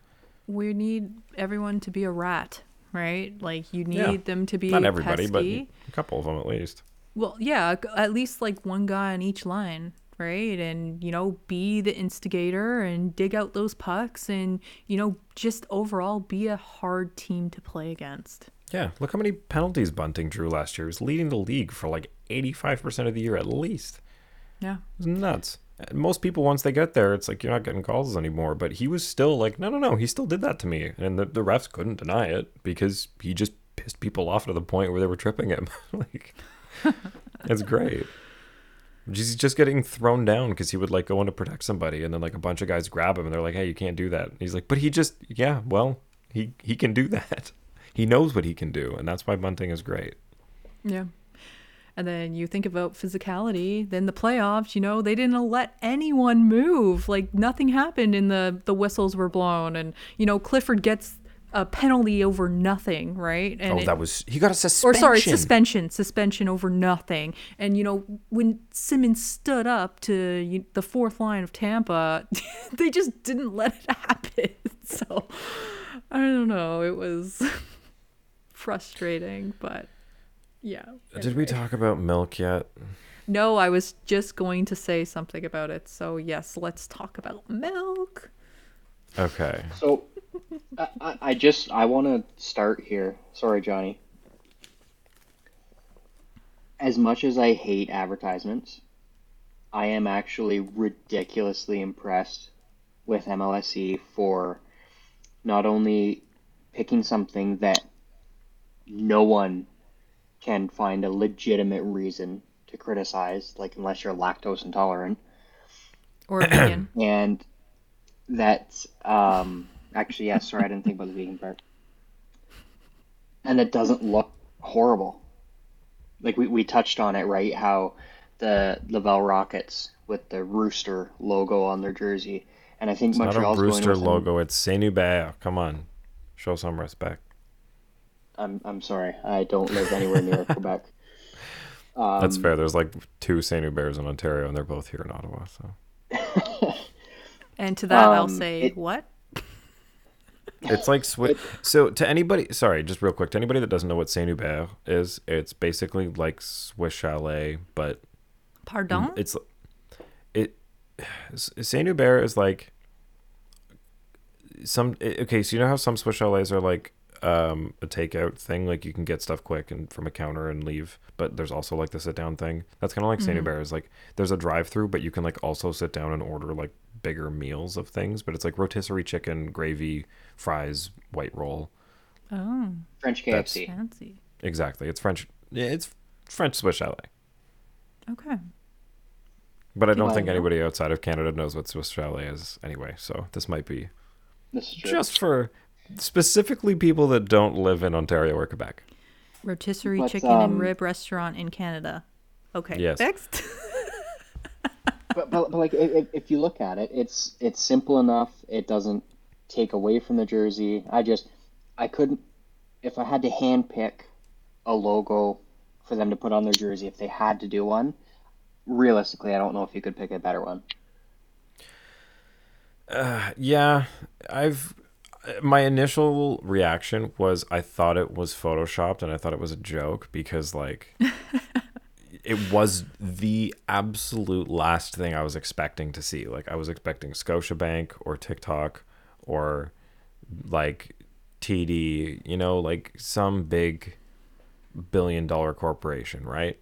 We need everyone to be a rat, right? Like you need Yeah. them to be Not everybody, pesky. but a couple of them at least. Well, yeah, at least like one guy on each line, right? And, you know, be the instigator and dig out those pucks and, you know, just overall be a hard team to play against. Yeah, look how many penalties Bunting drew last year. He was leading the league for like 85% of the year at least. Yeah. It was nuts. Most people, once they get there, it's like you're not getting calls anymore. But he was still like, no, no, no, he still did that to me. And the, the refs couldn't deny it because he just pissed people off to the point where they were tripping him. like, it's great. He's just getting thrown down because he would like go in to protect somebody, and then like a bunch of guys grab him, and they're like, "Hey, you can't do that." And he's like, "But he just, yeah, well, he he can do that. He knows what he can do, and that's why Bunting is great." Yeah. And then you think about physicality, then the playoffs, you know, they didn't let anyone move. Like nothing happened and the the whistles were blown and you know, Clifford gets a penalty over nothing, right? And oh, it- that was he got a suspension. or suspension. sorry, suspension, suspension over nothing. And you know, when Simmonds stood up to you, the fourth line of Tampa, they just didn't let it happen. So I don't know. It was frustrating, but yeah. Did we talk about milk yet? No, I was just going to say something about it. So yes, let's talk about milk. Okay. So, I, I, I just I want to start here. Sorry, Johnny. As much as I hate advertisements, I am actually ridiculously impressed with MLSE for not only picking something that no one can find a legitimate reason to criticize, like unless you're lactose intolerant, Or vegan. and that um actually yeah sorry i didn't think about the vegan part and it doesn't look horrible like we, we touched on it right how the Laval rockets with the rooster logo on their jersey and i think It's not a montreal's going rooster with an- logo. It's Saint Hubert. Come on, show some respect. I'm, I'm sorry i don't live anywhere near quebec Um, That's fair. There's like two Saint Huberts in Ontario, and they're both here in Ottawa. So And to that, I'll Um, say it- what? It's like Swiss. So to anybody, sorry, just real quick, to anybody that doesn't know what Saint Hubert is, it's basically like Swiss Chalet, but Pardon? it's it. Saint Hubert is like some okay. So you know how some Swiss chalets are like um a takeout thing, like you can get stuff quick and from a counter and leave. But there's also like the sit down thing. That's kind of like Saint Hubert is like there's a drive through, but you can like also sit down and order like bigger meals of things. But it's like rotisserie chicken, gravy, fries, white roll. oh, french That's- fancy. Exactly. It's French. yeah, It's French Swiss chalet. Okay. But I don't Well, think no. anybody outside of Canada knows what Swiss chalet is anyway. So this might be this is true just for specifically people that don't live in Ontario or Quebec. Rotisserie But, chicken um, and rib restaurant in Canada. Okay. Yes. Next. but, but, but like if, if you look at it, it's it's simple enough. It doesn't take away from the jersey. I just I couldn't if I had to hand pick a logo for them to put on their jersey if they had to do one. Realistically, I don't know if you could pick a better one. Yeah, I've my initial reaction was I thought it was photoshopped and I thought it was a joke because like it was the absolute last thing I was expecting to see. Like I was expecting Scotiabank or TikTok or like TD, you know, like some big billion dollar corporation, right?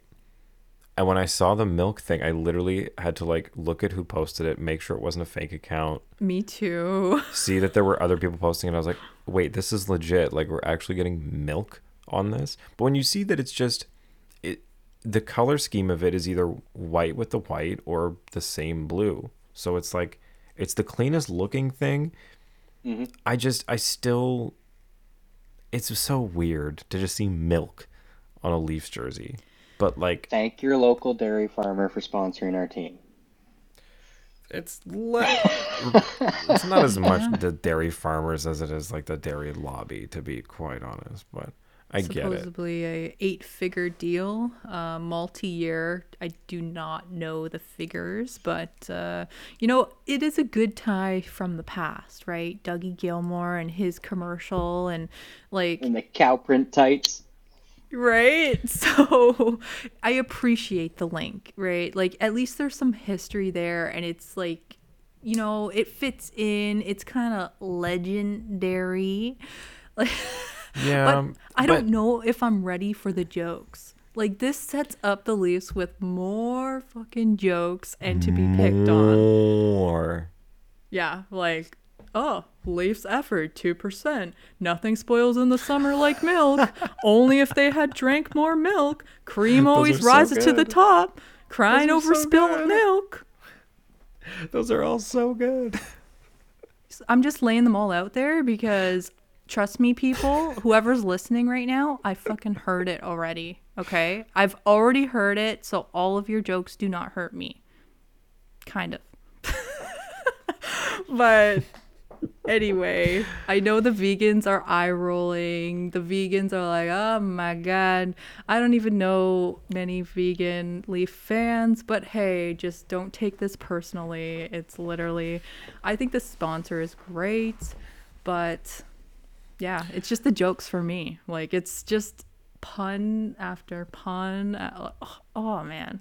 And when I saw the milk thing, I literally had to like look at who posted it, make sure it wasn't a fake account, Me too. see that there were other people posting it. I was like, wait, this is legit. Like we're actually getting milk on this. But when you see that it's just it the color scheme of it is either white with the white or the same blue. So it's like it's the cleanest looking thing. Mm-hmm. I just I still it's so weird to just see milk on a Leafs jersey. But like Thank your local dairy farmer for sponsoring our team. it's le- it's not as much the dairy farmers as it is like the dairy lobby to be quite honest, but I get it. supposedly a eight figure deal uh, multi-year i do not know the figures but uh, you know it is a good tie from the past right dougie gilmour and his commercial and like And the cow print tights. Right so i appreciate the link right like at least there's some history there and it's like you know it fits in it's kind of legendary like Yeah, but I don't know if I'm ready for the jokes. Like this sets up the Leafs with more fucking jokes and to be picked on. More. Yeah, like oh, Leafs effort 2%. Nothing spoils in the summer like milk. Only if they had drank more milk. Cream always are so rises to the top. Crying over so spilt good. milk. Those are all so good. I'm just laying them all out there because trust me, people, whoever's listening right now, I fucking heard it already. Okay? I've already heard it, so all of your jokes do not hurt me. Kind of. but anyway, I know the vegans are eye rolling. The vegans are like, oh my god, I don't even know many vegan leaf fans, but hey, just don't take this personally. It's literally, I think the sponsor is great, but yeah, it's just the jokes for me. Like, it's just pun after pun. Uh, Oh man.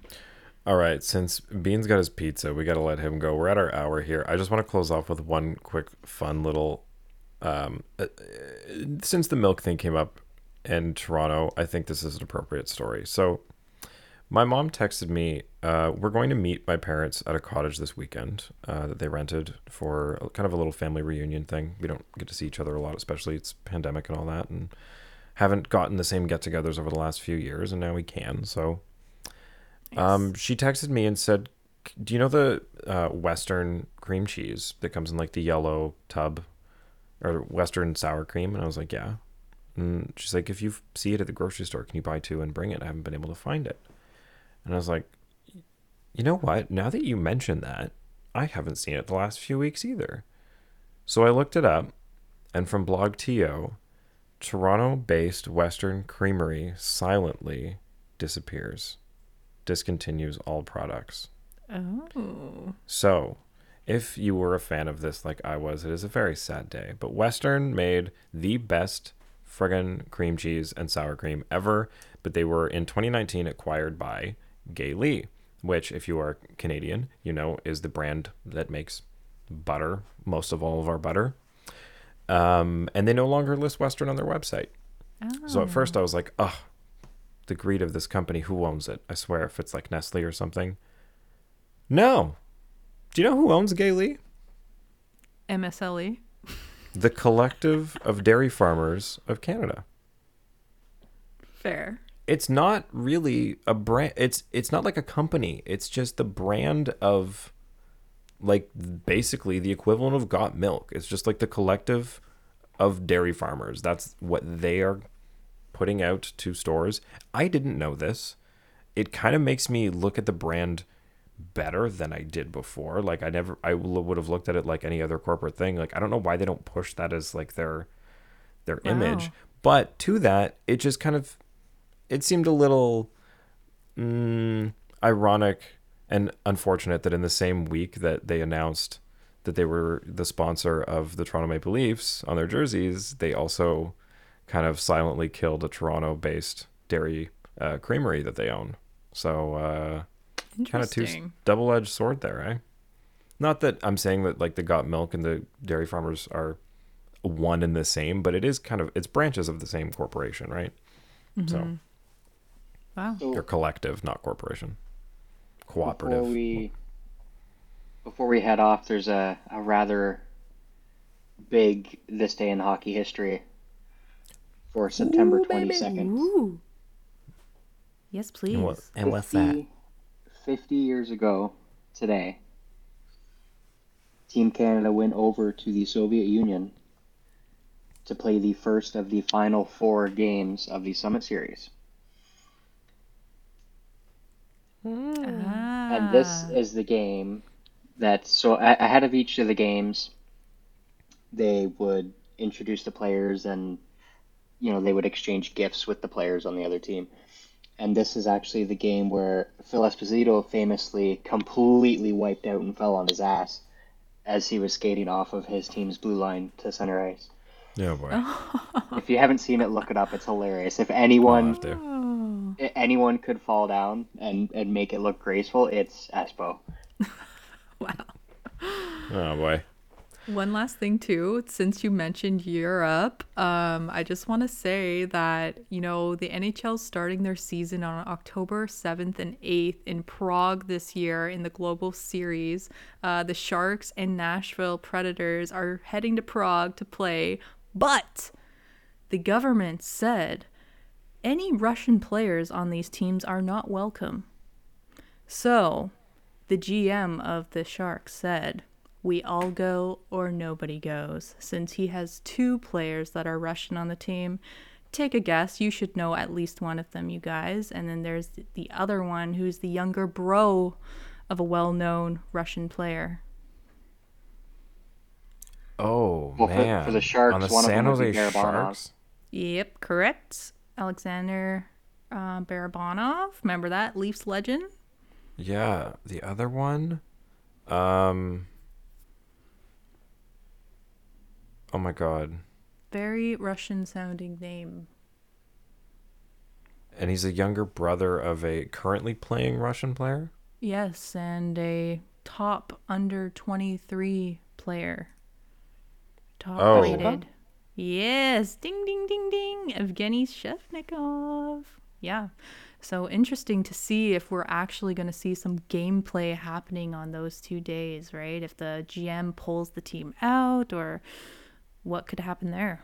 All right, since Bean's got his pizza, we got to let him go. We're at our hour here. I just want to close off with one quick, fun little. Um, uh, uh, since the milk thing came up in Toronto, I think this is an appropriate story. So, my mom texted me. Uh, we're going to meet my parents at a cottage this weekend uh, that they rented for kind of a little family reunion thing. We don't get to see each other a lot, especially it's pandemic and all that, and haven't gotten the same get-togethers over the last few years, and now we can. So um, she texted me and said, "Do you know the uh, Western cream cheese that comes in like the yellow tub, or Western sour cream?" And I was like, "Yeah." And she's like, "If you see it at the grocery store, can you buy two and bring it? I haven't been able to find it." And I was like, "You know what? Now that you mention that, I haven't seen it the last few weeks either." So I looked it up, and from blogTO, Toronto-based Western Creamery silently disappears discontinues all products. Oh. So, if you were a fan of this like I was, it is a very sad day. But Western made the best friggin' cream cheese and sour cream ever, but they were in 2019 acquired by Gay Lea, which, if you are Canadian, you know is the brand that makes butter, most of all of our butter. Um, and they no longer list Western on their website. Oh. So at first I was like, oh, the greed of this company. Who owns it? I swear, if it's like Nestle or something. No. Do you know who owns Gay Lea? MSLE. The Collective of Dairy Farmers of Canada. Fair. It's not really a brand. It's it's not like a company. It's just the brand of like basically the equivalent of Got Milk. It's just like the collective of dairy farmers. That's what they are putting out to stores. I didn't know this. It kind of makes me look at the brand better than I did before. Like I never I would have looked at it like any other corporate thing. Like I don't know why they don't push that as like their their image. But to that, it just kind of it seemed a little mm, ironic and unfortunate that in the same week that they announced that they were the sponsor of the Toronto Maple Leafs on their jerseys, they also kind of silently killed a Toronto-based dairy uh, creamery that they own. So uh, kind of two double-edged sword there, eh? Not that I'm saying that like the Got Milk and the dairy farmers are one and the same, but it is kind of it's branches of the same corporation, right? So Wow. So or collective, not corporation. before Cooperative. we before we head off, there's a, a rather big this day in hockey history for September Ooh, twenty Ooh. Yes, please. And, what, and what's that? 50 years ago today, Team Canada went over to the Soviet Union to play the first of the final four games of the Summit Series. Ah. And this is the game that, so ahead of each of the games, they would introduce the players and, you know, they would exchange gifts with the players on the other team. And this is actually the game where Phil Esposito famously completely wiped out and fell on his ass as he was skating off of his team's blue line to center ice. Yeah, boy. If you haven't seen it, look it up. It's hilarious. If anyone have to. Oh. anyone could fall down and, and make it look graceful, it's Espo. Wow. Oh boy. One last thing too, since you mentioned Europe, um, I just want to say that you know the NHL starting their season on October seventh and eighth in Prague this year in the Global Series. Uh, the Sharks and Nashville Predators are heading to Prague to play, but the government said any Russian players on these teams are not welcome. So, the GM of the Sharks said, We all go or nobody goes. Since he has two players that are Russian on the team, take a guess. You should know at least one of them, you guys. And then there's the other one who's the younger bro of a well known Russian player. Oh Well, for- man. for the Sharks, on the one of San them Jose Barabanov. Sharks. Yep, correct. Alexander uh, Barabanov. Remember that? Leafs legend? Yeah, the other one. Um. Oh my god. Very Russian sounding name. And he's a younger brother of a currently playing Russian player. Yes, and a top under 23 player. Top Oh. rated. Yes, ding ding ding ding. Evgeny Svechnikov. Yeah. So interesting to see if we're actually going to see some gameplay happening on those two days, right? If the GM pulls the team out or what could happen there.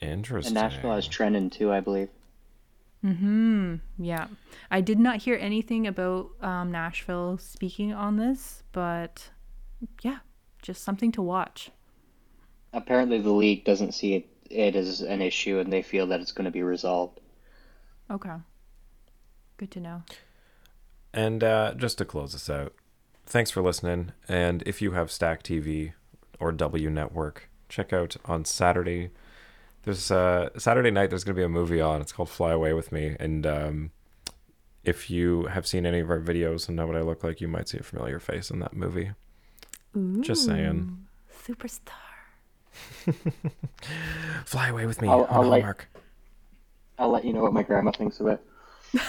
Interesting. And Nashville has Trenin too, I believe. Hmm. Yeah. I did not hear anything about um, Nashville speaking on this, but yeah, just something to watch. Apparently, the league doesn't see it, it as an issue, and they feel that it's going to be resolved. Okay. Good to know. And uh, just to close this out, thanks for listening. And if you have Stack TV or W Network, check out on Saturday. There's uh, Saturday night. There's going to be a movie on. It's called Fly Away with Me. And um, if you have seen any of our videos and know what I look like, you might see a familiar face in that movie. Just saying. Superstar. Fly away with me. I'll- on I'll let- I'll let you know what my grandma thinks of it.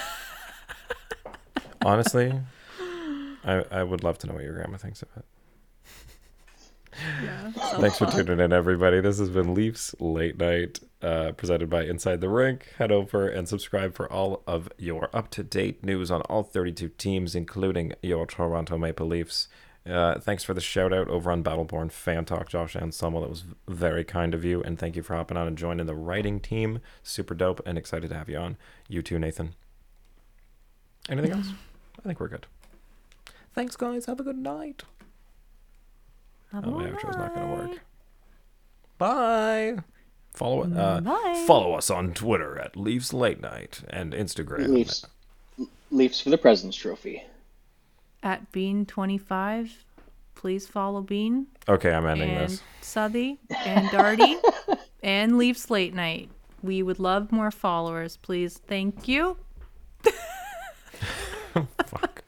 Honestly, I I would love to know what your grandma thinks of it. Yeah. Thanks for tuning in, everybody. This has been Leafs Late Night, uh, presented by Inside the Rink. Head over and subscribe for all of your up to date news on all 32 teams, including your Toronto Maple Leafs. Uh, thanks for the shout out over on Battleborn Fan Talk, Josh Anselmo. That was very kind of you. And thank you for hopping on and joining the writing team. Super dope and excited to have you on. You too, Nathan. Anything else? I think we're good. Thanks, guys. Have a good night. Have Oh, a my good outro's not going to work. Bye. Follow uh, Bye. follow us on Twitter at Leafs Late Night and Instagram. Leafs, Leafs for the President's Trophy. At Bean25, please follow Bean Okay, I'm ending and this. Southey and Darty and Leafs Late Night. We would love more followers, please. Thank you. Fuck.